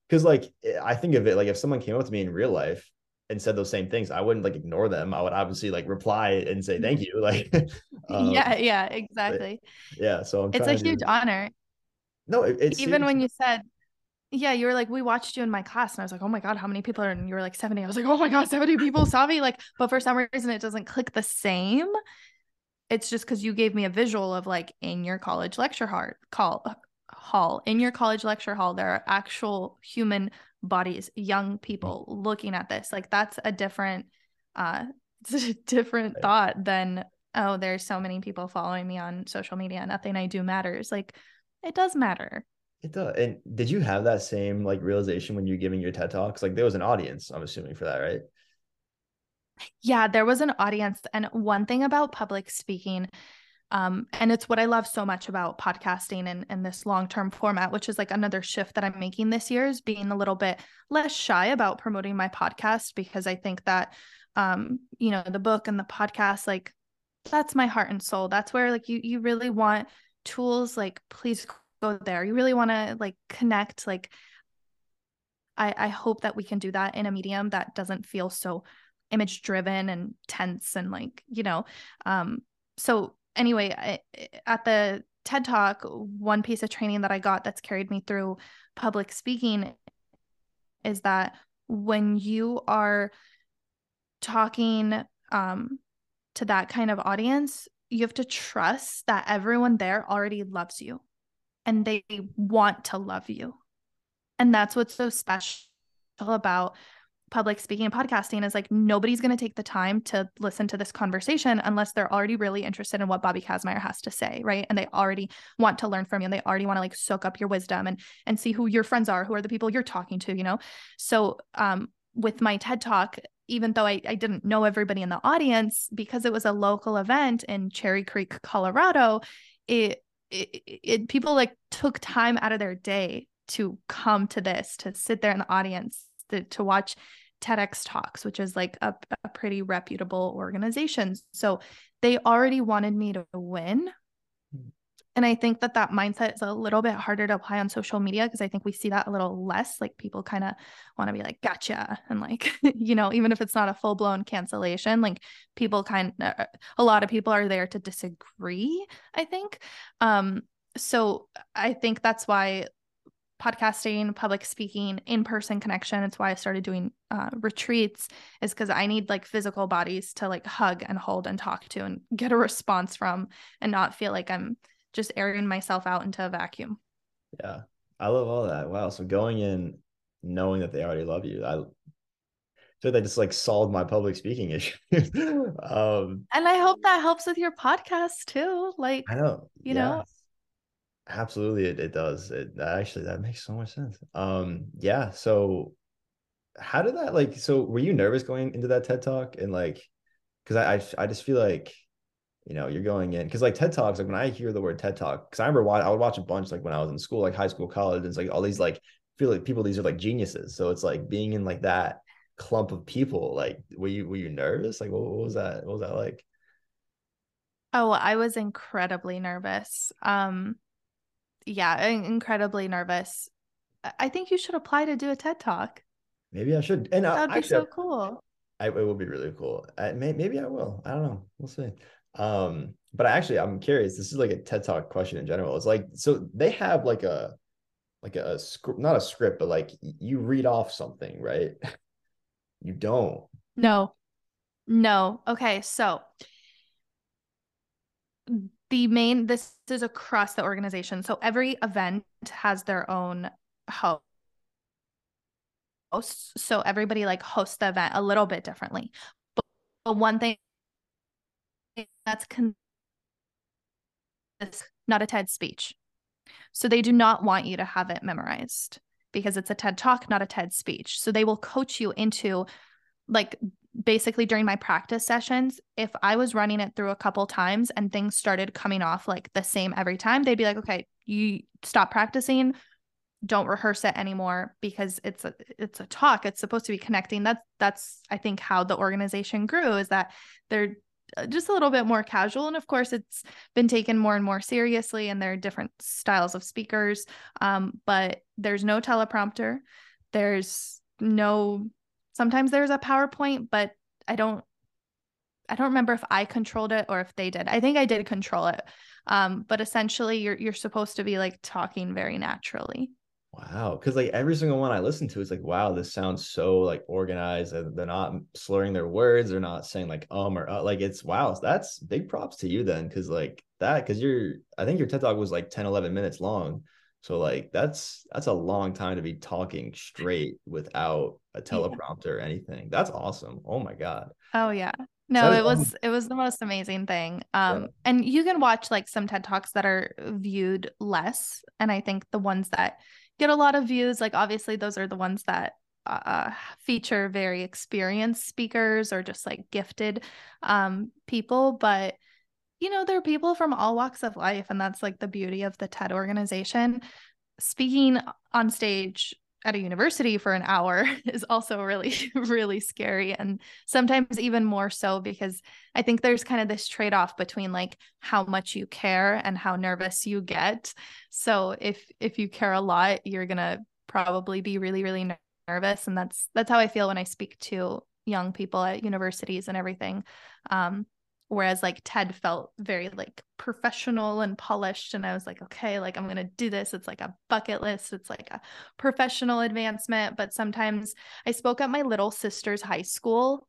Speaker 1: Because like I think of it like if someone came up to me in real life and said those same things, I wouldn't like ignore them. I would obviously like reply and say thank you. [LAUGHS] Like [LAUGHS]
Speaker 2: um, yeah, yeah, exactly.
Speaker 1: Yeah, so I'm
Speaker 2: it's a huge
Speaker 1: to...
Speaker 2: honor.
Speaker 1: No, it, it's
Speaker 2: even when you said yeah, you were like, we watched you in my class, and I was like, oh my god, how many people are? And you were like seventy. I was like, oh my god, seventy people saw me. Like, but for some reason, it doesn't click the same. It's just because you gave me a visual of like in your college lecture hall, call hall in your college lecture hall, there are actual human bodies, young people looking at this. Like that's a different, uh, [LAUGHS] it's a different thought than oh, there's so many people following me on social media. Nothing I do matters. Like it does matter.
Speaker 1: It does. And did you have that same like realization when you're giving your TED Talks? Like there was an audience, I'm assuming, for that, right?
Speaker 2: Yeah, there was an audience. And one thing about public speaking, um, and it's what I love so much about podcasting and, and this long-term format, which is like another shift that I'm making this year is being a little bit less shy about promoting my podcast because I think that um, you know, the book and the podcast, like that's my heart and soul. That's where like you you really want tools like please go there. You really want to like connect like i i hope that we can do that in a medium that doesn't feel so image driven and tense and like you know um so anyway I, at the ted talk one piece of training that i got that's carried me through public speaking is that when you are talking um to that kind of audience you have to trust that everyone there already loves you and they want to love you. And that's what's so special about public speaking and podcasting is like nobody's going to take the time to listen to this conversation unless they're already really interested in what Bobby Kazmaier has to say, right? And they already want to learn from you and they already want to like soak up your wisdom and and see who your friends are, who are the people you're talking to, you know? So um with my TED Talk, even though I, I didn't know everybody in the audience, because it was a local event in Cherry Creek, Colorado, it it, it, people like took time out of their day to come to this to sit there in the audience to, to watch TEDx talks which is like a, a pretty reputable organization. So they already wanted me to win and I think that that mindset is a little bit harder to apply on social media because I think we see that a little less. Like people kind of want to be like, gotcha. And like, [LAUGHS] you know, even if it's not a full blown cancellation, like people kind of, a lot of people are there to disagree, I think. Um, so I think that's why podcasting, public speaking, in person connection. It's why I started doing uh, retreats, is because I need like physical bodies to like hug and hold and talk to and get a response from and not feel like I'm just airing myself out into a vacuum.
Speaker 1: Yeah. I love all that. Wow. So going in knowing that they already love you, I feel they just like solved my public speaking [LAUGHS] issue. um,
Speaker 2: and I hope that helps with your podcast too. Like,
Speaker 1: I know,
Speaker 2: you yeah. know,
Speaker 1: absolutely, it, it does. It actually that makes so much sense. Um, yeah. So, how did that like? So, were you nervous going into that TED talk and like, because I, I I just feel like you know you're going in because like ted talks like when i hear the word ted talk because i remember why i would watch a bunch like when i was in school like high school college and it's like all these like feel like people these are like geniuses. So it's like being in like that clump of people like were you were you nervous? Like what, what was that what was that like?
Speaker 2: Oh i was incredibly nervous. Um yeah incredibly nervous. I think you should apply to do a ted talk.
Speaker 1: Maybe i should. And
Speaker 2: that would be so cool.
Speaker 1: I, it will be really cool. I, may, maybe i will. I don't know. We'll see um but actually i'm curious this is like a ted talk question in general. It's like so they have like a like a, script not a script but like you read off something right? [LAUGHS] You don't.
Speaker 2: No. No. Okay so the main this is across the organization. So every event has their own host so everybody like hosts the event a little bit differently. But one thing that's con- not a TED speech. So they do not want you to have it memorized because it's a TED talk, not a TED speech. So they will coach you into like basically during my practice sessions, if I was running it through a couple times and things started coming off like the same every time, they'd be like, okay, you stop practicing, don't rehearse it anymore because it's a it's a talk. It's supposed to be connecting. That's that's I think how the organization grew is that they're just a little bit more casual. And of course, it's been taken more and more seriously, and there are different styles of speakers. Um, but there's no teleprompter. There's no, sometimes there's a PowerPoint, but I don't, I don't remember if I controlled it or if they did. I think I did control it. Um, but essentially, you're you're supposed to be like talking very naturally.
Speaker 1: Wow. Cause like every single one I listen to is like, wow, this sounds so like organized. And they're not slurring their words. They're not saying like um or uh, like it's wow. That's big props to you then. Cause like that, cause you're I think your TED talk was like 10, 11 minutes long. So like that's that's a long time to be talking straight without a teleprompter yeah. or anything. That's awesome. Oh my God.
Speaker 2: Oh yeah. No, it was it was the most amazing thing. Um yeah. and you can watch like some TED Talks that are viewed less. And I think the ones that get a lot of views. Like obviously those are the ones that uh, feature very experienced speakers or just like gifted um, people, but you know there are people from all walks of life, and that's like the beauty of the TED organization. Speaking on stage at a university for an hour [LAUGHS] is also really [LAUGHS] really scary and sometimes even more so because i think there's kind of this trade-off between like how much you care and how nervous you get. So if if you care a lot you're going to probably be really really nervous and that's that's how i feel when i speak to young people at universities and everything. Um whereas like ted felt very like professional and polished and i was like okay like i'm gonna do this. It's like a bucket list. It's like a professional advancement. But sometimes i spoke at my little sister's high school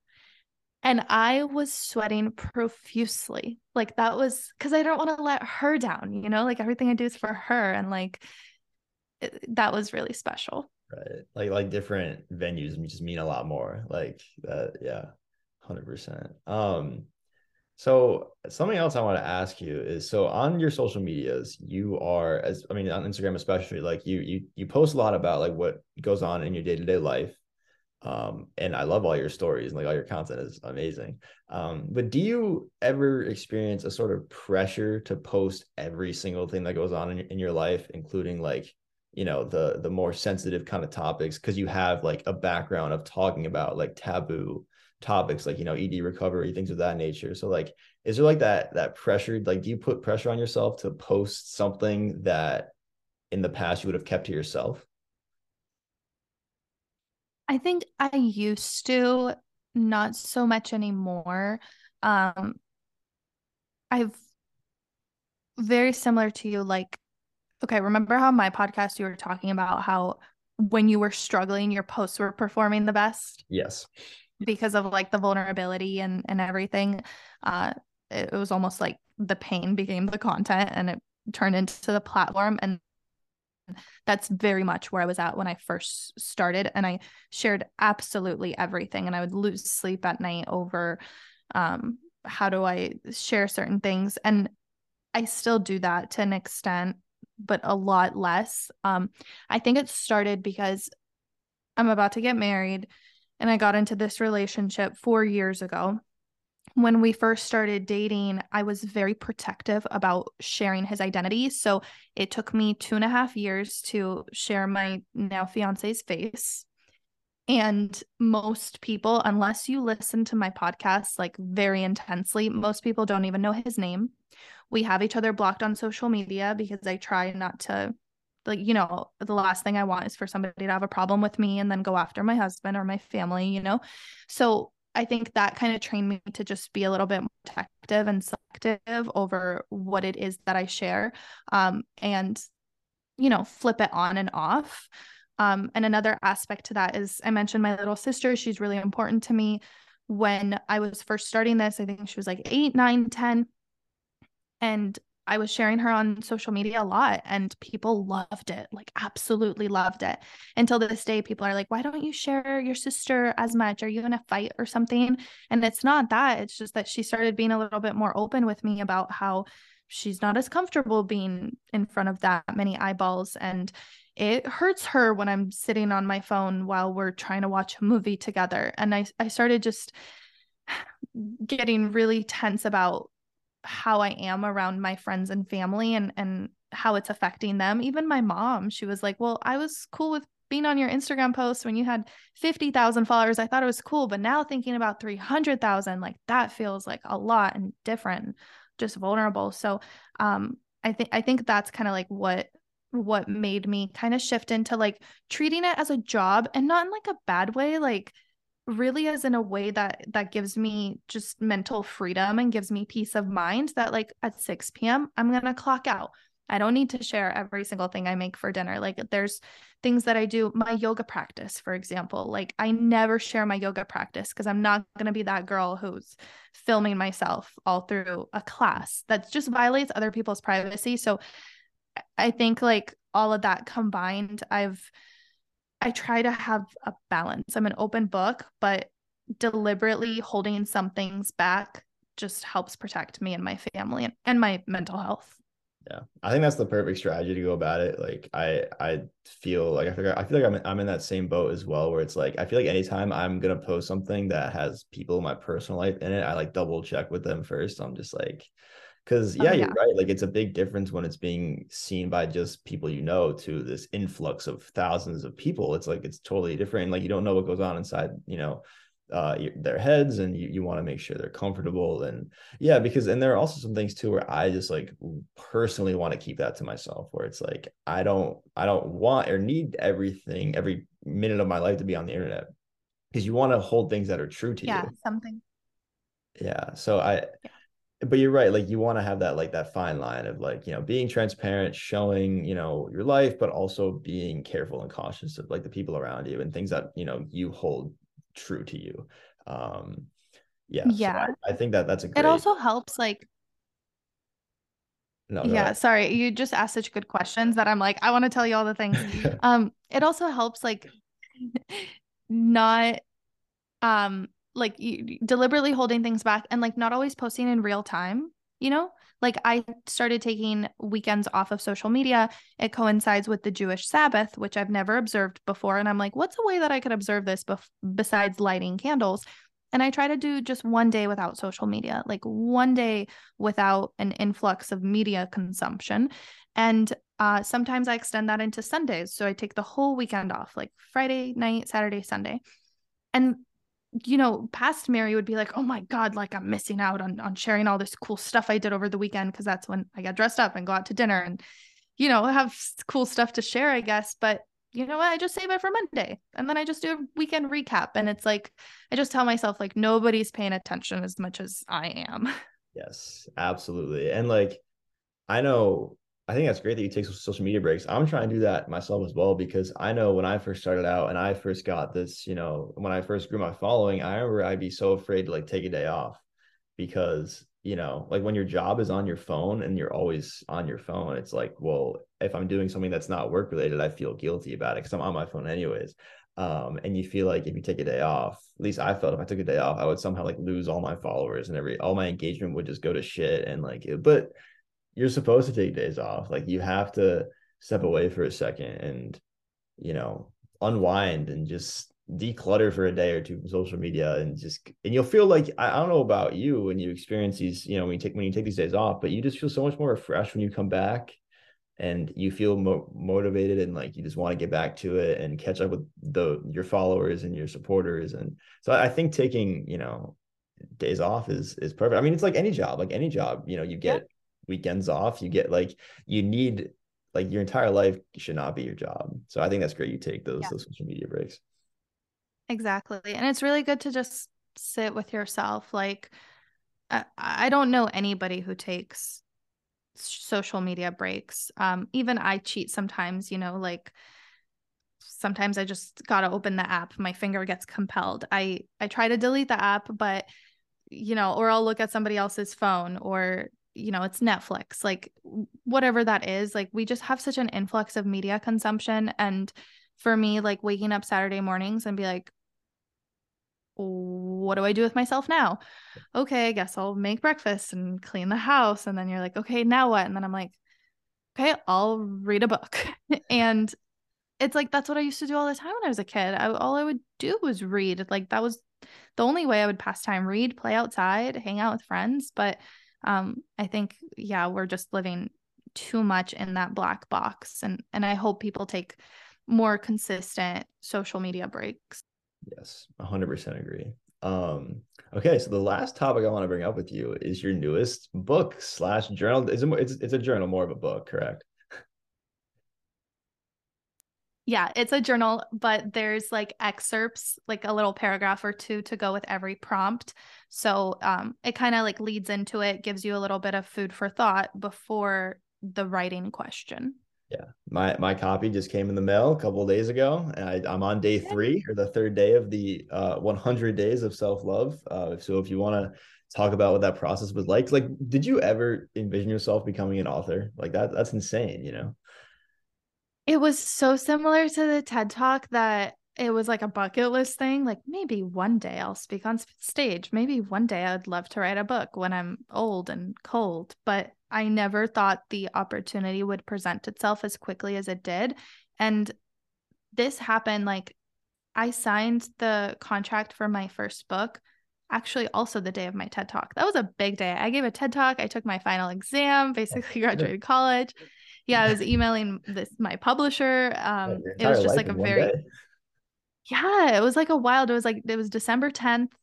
Speaker 2: and i was sweating profusely. Like that was because i don't want to let her down you know? Like everything i do is for her and like it, that was really special.
Speaker 1: Right. Like like different venues just mean a lot more. Like that yeah 100% um so something else I want to ask you is so on your social medias, you are as I mean on Instagram especially, like you you you post a lot about like what goes on in your day-to-day life. Um, and I love all your stories and like all your content is amazing. Um, but do you ever experience a sort of pressure to post every single thing that goes on in, in your life, including like you know the the more sensitive kind of topics because you have like a background of talking about like taboo topics like you know ed recovery things of that nature so like is there like that that pressure like do you put pressure on yourself to post something that in the past you would have kept to yourself
Speaker 2: i think i used to not so much anymore um i've very similar to you like Okay, remember how my podcast you were talking about how when you were struggling, your posts were performing the best?
Speaker 1: Yes.
Speaker 2: Because of like the vulnerability and and everything. Uh it, was almost like the pain became the content and it turned into the platform and that's very much where I was at when I first started and I shared absolutely everything and I would lose sleep at night over um how do I share certain things and I still do that to an extent but a lot less. Um, I think it started because I'm about to get married and I got into this relationship four years ago. When we first started dating, I was very protective about sharing his identity. So it took me two and a half years to share my now fiance's face. And most people, unless you listen to my podcast like very intensely, most people don't even know his name we have each other blocked on social media because I try not to like you know the last thing I want is for somebody to have a problem with me and then go after my husband or my family, you know. So I think that kind of trained me to just be a little bit more protective and selective over what it is that I share um, and you know flip it on and off. Um, and another aspect to that is I mentioned my little sister. She's really important to me. When I was first starting this, I think she was like eight, nine, 10 and I was sharing her on social media a lot and people loved it, like absolutely loved it. Until this day, people are like, why don't you share your sister as much? Are you in a fight or something? And it's not that. It's just that she started being a little bit more open with me about how she's not as comfortable being in front of that many eyeballs. And it hurts her when I'm sitting on my phone while we're trying to watch a movie together. And I, I started just [SIGHS] getting really tense about how I am around my friends and family and and how it's affecting them. Even my mom, she was like, "Well, I was cool with being on your Instagram post when you had 50,000 followers. I thought it was cool, but now thinking about 300,000, like that feels like a lot and different, just vulnerable." So, um I think I think that's kind of like what what made me kind of shift into like treating it as a job and not in like a bad way, like really is in a way that that gives me just mental freedom and gives me peace of mind that like at 6 p.m i'm gonna clock out. I don't need to share every single thing i make for dinner. Like there's things that i do. My yoga practice for example like i never share my yoga practice because i'm not gonna be that girl who's filming myself all through a class. That just violates other people's privacy. So i think like all of that combined i've I try to have a balance. I'm an open book, but deliberately holding some things back just helps protect me and my family and, and my mental health.
Speaker 1: Yeah, I think that's the perfect strategy to go about it. Like I, I feel like I figure I feel like I'm I'm in that same boat as well, where it's like I feel like anytime I'm gonna post something that has people in my personal life in it, I like double check with them first. I'm just like, because yeah, oh, yeah, you're right. Like it's a big difference when it's being seen by just people you know to this influx of thousands of people. It's like it's totally different. Like you don't know what goes on inside, you know, uh, their heads, and you, you want to make sure they're comfortable. And yeah, because and there are also some things too where I just like personally want to keep that to myself. Where it's like I don't I don't want or need everything every minute of my life to be on the internet because you want to hold things that are true to
Speaker 2: yeah,
Speaker 1: you.
Speaker 2: Yeah, something.
Speaker 1: Yeah. So I. Yeah but you're right like you want to have that like that fine line of like you know being transparent showing you know your life but also being careful and cautious of like the people around you and things that you know you hold true to you. Um yeah
Speaker 2: yeah.
Speaker 1: So I, I, think that that's a great
Speaker 2: it also helps like
Speaker 1: no,
Speaker 2: yeah ahead. sorry you just asked such good questions that i'm like i want to tell you all the things. [LAUGHS] Um it also helps like [LAUGHS] not um like deliberately holding things back and like not always posting in real time, you know? Like I started taking weekends off of social media. It coincides with the Jewish Sabbath, which I've never observed before and I'm like, what's a way that I could observe this bef- besides lighting candles? And I try to do just one day without social media, like one day without an influx of media consumption. And uh, sometimes I extend that into Sundays. So I take the whole weekend off, like Friday night, Saturday, Sunday. And you know, past Mary would be like, "Oh my god, like I'm missing out on on sharing all this cool stuff I did over the weekend because that's when I got dressed up and go out to dinner and you know, have cool stuff to share, I guess, but you know what? I just save it for Monday. And then I just do a weekend recap and it's like I just tell myself like nobody's paying attention as much as I am. [LAUGHS]
Speaker 1: Yes, absolutely. And like I know I think that's great that you take social media breaks. I'm trying to do that myself as well because I know when I first started out and I first got this, you know, when I first grew my following, I remember I'd be so afraid to like take a day off because, you know, like when your job is on your phone and you're always on your phone, it's like, well, if I'm doing something that's not work related, I feel guilty about it because I'm on my phone anyways. Um, and you feel like if you take a day off, at least I felt if I took a day off, I would somehow like lose all my followers and every all my engagement would just go to shit. And like, but you're supposed to take days off. Like you have to step away for a second and, you know, unwind and just declutter for a day or two from social media and just and you'll feel like I, I don't know about you when you experience these, you know, when you take when you take these days off, but you just feel so much more refreshed when you come back and you feel mo- motivated and like you just want to get back to it and catch up with the your followers and your supporters and so I think taking you know days off is is perfect. I mean, it's like any job, like any job, you know, you get weekends off. You get like you need like your entire life should not be your job. So I think that's great. You take those yeah. those social media breaks.
Speaker 2: Exactly, and it's really good to just sit with yourself. Like I, I don't know anybody who takes social media breaks. Um, even I cheat sometimes. You know, like sometimes I just gotta open the app. My finger gets compelled. I I try to delete the app, but you know, or I'll look at somebody else's phone or you know, it's Netflix, like whatever that is. Like we just have such an influx of media consumption. And for me, like waking up Saturday mornings and be like, what do I do with myself now? Okay, I guess I'll make breakfast and clean the house. And then you're like, okay, now what? And then I'm like, okay, I'll read a book. [LAUGHS] and it's like that's what I used to do all the time when I was a kid. I, all I would do was read. Like that was the only way I would pass time read, play outside, hang out with friends. But um, I think, yeah, we're just living too much in that black box. And and I hope people take more consistent social media breaks.
Speaker 1: Yes, 100% agree. Um, okay, so the last topic I want to bring up with you is your newest book slash journal. Is it, it's, it's a journal, more of a book, correct?
Speaker 2: Yeah, it's a journal, but there's like excerpts, like a little paragraph or two to go with every prompt. So um, it kind of like leads into it, gives you a little bit of food for thought before the writing question.
Speaker 1: Yeah, my my copy just came in the mail a couple days ago, and I, am on day three or the third day of the uh, 100 days of self love. Uh, so if you want to talk about what that process was like, like, did you ever envision yourself becoming an author? Like that, that's insane, you know.
Speaker 2: It was so similar to the TED Talk that it was like a bucket list thing. Like maybe one day I'll speak on stage. Maybe one day I'd love to write a book when I'm old and cold. But I never thought the opportunity would present itself as quickly as it did. And this happened like I signed the contract for my first book actually also the day of my TED Talk. That was a big day. I gave a TED Talk, I took my final exam, oh, basically [LAUGHS] graduated college yeah, I was [LAUGHS] emailing this my publisher. Um, it was just like a very day. yeah, it was like a wild. It was like it was December tenth,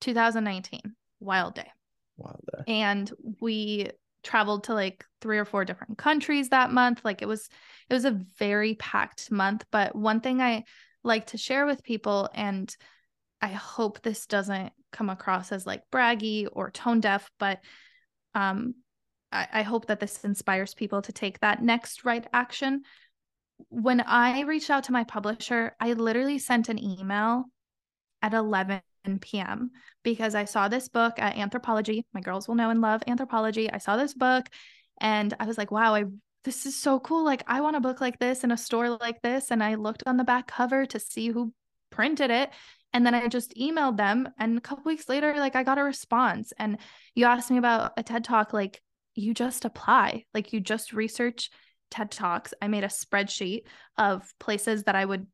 Speaker 2: two thousand nineteen. Wild day. Wild day. And we traveled to like three or four different countries that month. Like it was it was a very packed month. But one thing I like to share with people and I hope this doesn't come across as like braggy or tone deaf, but um, I, I hope that this inspires people to take that next right action. When I reached out to my publisher, I literally sent an email at 11 p.m. because I saw this book at Anthropologie. My girls will know and love Anthropologie. I saw this book and I was like, wow, I this is so cool. Like I want a book like this in a store like this. And I looked on the back cover to see who printed it. And then I just emailed them. And a couple weeks later, like I got a response. And you asked me about a TED talk. Like you just apply. Like you just research TED Talks. I made a spreadsheet of places that I would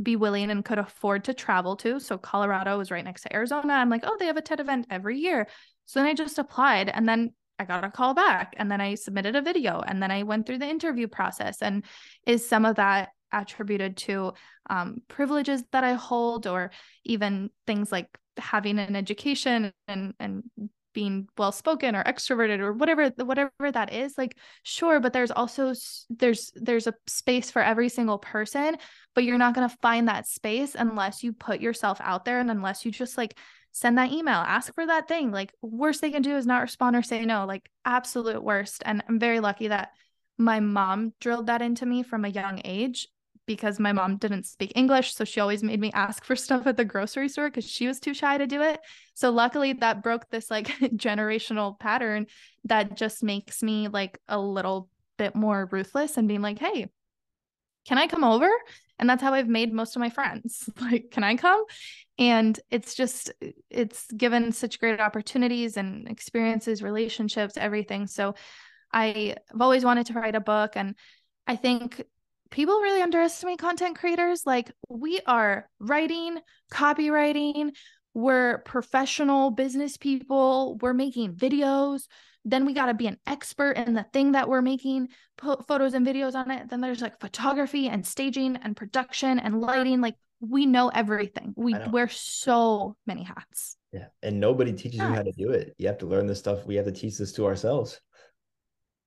Speaker 2: be willing and could afford to travel to. So Colorado was right next to Arizona. I'm like, oh, they have a TED event every year. So then I just applied and then I got a call back and then I submitted a video and then I went through the interview process. And is some of that attributed to um, privileges that I hold or even things like having an education and and being well spoken or extroverted or whatever whatever that is like sure but there's also there's there's a space for every single person but you're not going to find that space unless you put yourself out there and unless you just like send that email ask for that thing like worst they can do is not respond or say no like absolute worst and i'm very lucky that my mom drilled that into me from a young age because my mom didn't speak English. So she always made me ask for [LAUGHS] stuff at the grocery store because she was too shy to do it. So luckily that broke this like [LAUGHS] generational pattern that just makes me like a little bit more ruthless and being like, hey, can I come over? And that's how I've made most of my friends. [LAUGHS] Like, can I come? And it's just, it's given such great opportunities and experiences, relationships, everything. So I've always wanted to write a book. And I think people really underestimate content creators. Like, we are writing, copywriting, we're professional business people, we're making videos. Then we got to be an expert in the thing that we're making, put photos and videos on it. Then there's like photography and staging and production and lighting. Like we know everything. We wear so many hats.
Speaker 1: Yeah. And nobody teaches yeah. you how to do it. You have to learn this stuff. We have to teach this to ourselves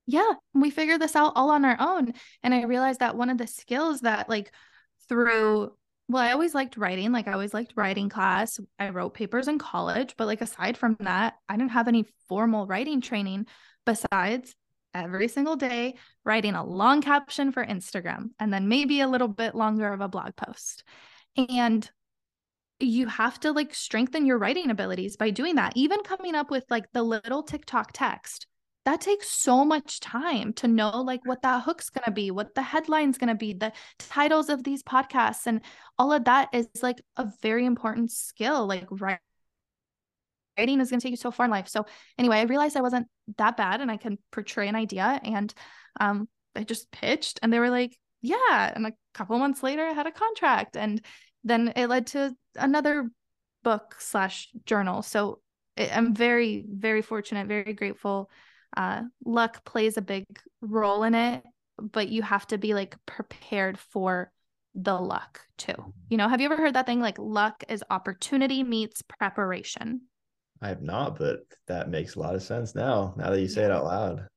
Speaker 2: yeah we figured this out all on our own and i realized that one of the skills that like through well i always liked writing like i always liked writing class. I wrote papers in college but like aside from that i didn't have any formal writing training besides every single day writing a long caption for instagram and then maybe a little bit longer of a blog post. And you have to like strengthen your writing abilities by doing that even coming up with like the little tiktok text that takes so much time to know like what that hook's going to be what the headline's going to be the titles of these podcasts and all of that is like a very important skill like writing is going to take you so far in life. So anyway i realized i wasn't that bad and i can portray an idea and um i just pitched and they were like yeah and a couple months later i had a contract and then it led to another book slash journal. So i'm very very fortunate very grateful uh, luck plays a big role in it, but you have to be like prepared for the luck too. Mm-hmm. You know, have you ever heard that thing like luck is opportunity meets preparation?
Speaker 1: I have not, but that makes a lot of sense now, now that you say it out loud.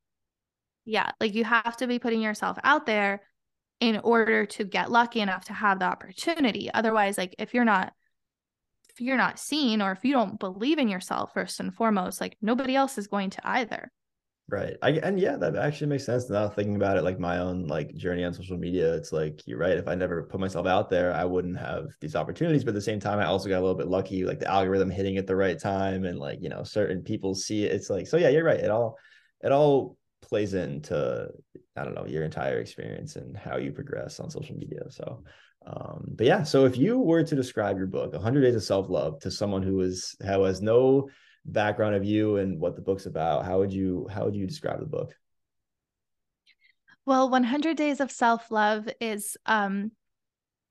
Speaker 2: Yeah, like you have to be putting yourself out there in order to get lucky enough to have the opportunity. Otherwise, like if you're not if you're not seen or if you don't believe in yourself first and foremost, like nobody else is going to either.
Speaker 1: Right. I, and yeah, that actually makes sense now thinking about it like my own like journey on social media. It's like you're right. If I never put myself out there, I wouldn't have these opportunities. But at the same time, I also got a little bit lucky, like the algorithm hitting at the right time and like, you know, certain people see it. It's like, so yeah, you're right. It all it all plays into I don't know, your entire experience and how you progress on social media. So um, but yeah, so if you were to describe your book, 100 Days of Self-Love to someone who is who has no background of you and what the book's about, how would you how would you describe the book?
Speaker 2: Well, 100 Days of Self Love is um,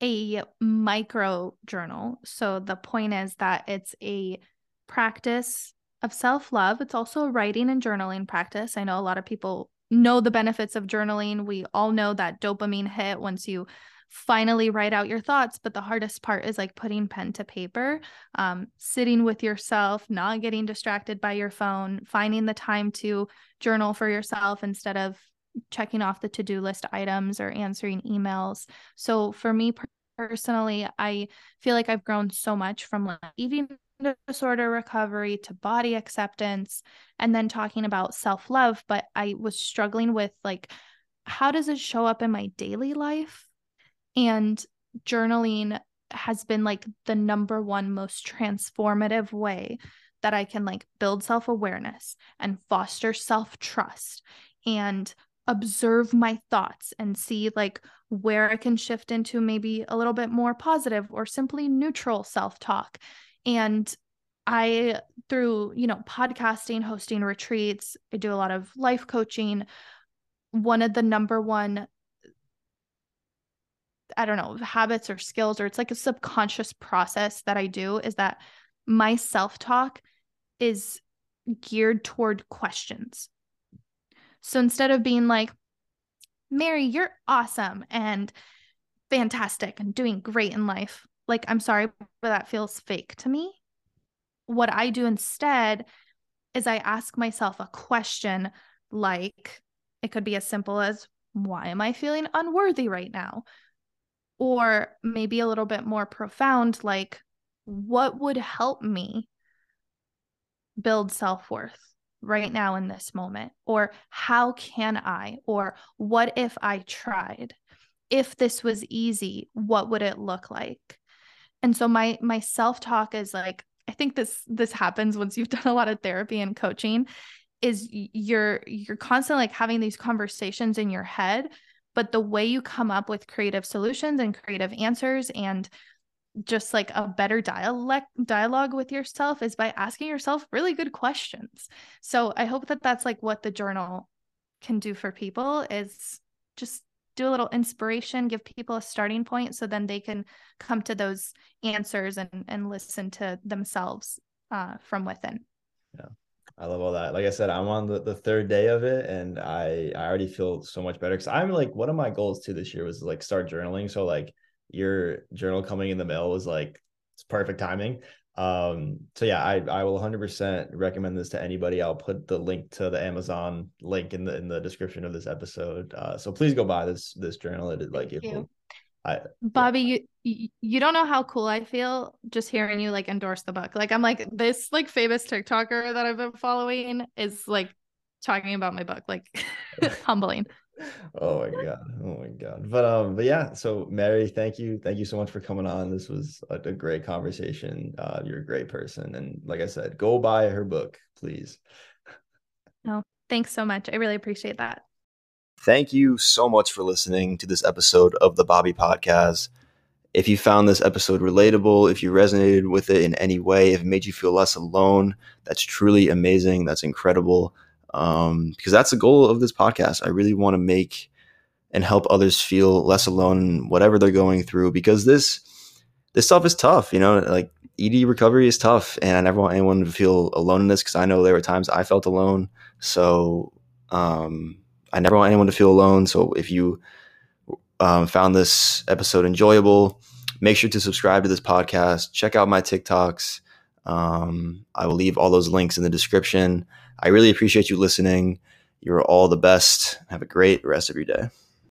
Speaker 2: a micro journal. So the point is that it's a practice of self love. It's also a writing and journaling practice. I know a lot of people know the benefits of journaling. We all know that dopamine hit once you finally write out your thoughts but the hardest part is like putting pen to paper um, sitting with yourself not getting distracted by your phone finding the time to journal for yourself instead of checking off the to-do list items or answering emails. So for me personally i feel like i've grown so much from like eating disorder recovery to body acceptance and then talking about self-love but i was struggling with like how does it show up in my daily life and journaling has been like the number one most transformative way that I can like build self awareness and foster self trust and observe my thoughts and see like where I can shift into maybe a little bit more positive or simply neutral self talk. And I, through, you know, podcasting, hosting retreats, I do a lot of life coaching. One of the number one I don't know, habits or skills, or it's like a subconscious process that I do is that my self talk is geared toward questions. So instead of being like, Mary, you're awesome and fantastic and doing great in life, like, I'm sorry, but that feels fake to me. What I do instead is I ask myself a question like, it could be as simple as, why am I feeling unworthy right now? Or maybe a little bit more profound like what would help me build self-worth right now in this moment? Or how can I? Or what if I tried? If this was easy, what would it look like? And so my my self-talk is like I think this this happens once you've [LAUGHS] done a lot of therapy and coaching is you're you're constantly like having these conversations in your head but the way you come up with creative solutions and creative answers and just like a better dialect dialogue with yourself is by asking yourself really good questions. So I hope that that's like what the journal can do for people is just do a little inspiration, give people a starting point so then they can come to those answers and and listen to themselves uh, from within.
Speaker 1: Yeah. I love all that. Like I said, I'm on the, the third day of it and I I already feel so much better because I'm like one of my goals too this year was like start journaling. So like your journal coming in the mail was like it's perfect timing. Um, so yeah, I I will 100% recommend this to anybody. I'll put the link to the Amazon link in the in the description of this episode. Uh, so please go buy this this journal. It like it will.
Speaker 2: I, Bobby, yeah. you you don't know how cool I feel just hearing you like endorse the book. Like I'm like this like famous TikToker that I've been following is like talking about my book. Like [LAUGHS] humbling. [LAUGHS]
Speaker 1: Oh my god. Oh my god. But um but yeah so mary thank you. Thank you so much for coming on. This was a, a great conversation. Uh you're a great person. And like i said go buy her book please.
Speaker 2: No [LAUGHS] thanks so much. I really appreciate that.
Speaker 1: Thank you so much for listening to this episode of the Bobby Podkazz if you found this episode relatable if you resonated with it in any way if it made you feel less alone that's truly amazing that's incredible um, because that's the goal of this podcast. I really want to make and help others feel less alone, whatever they're going through, because this this stuff is tough. You know, like ED recovery is tough, and I never want anyone to feel alone in this because I know there were times I felt alone. So um, I never want anyone to feel alone. So if you um, found this episode enjoyable, make sure to subscribe to this podcast. Check out my TikToks. Um, I will leave all those links in the description. I really appreciate you listening. You're all the best. Have a great rest of your day.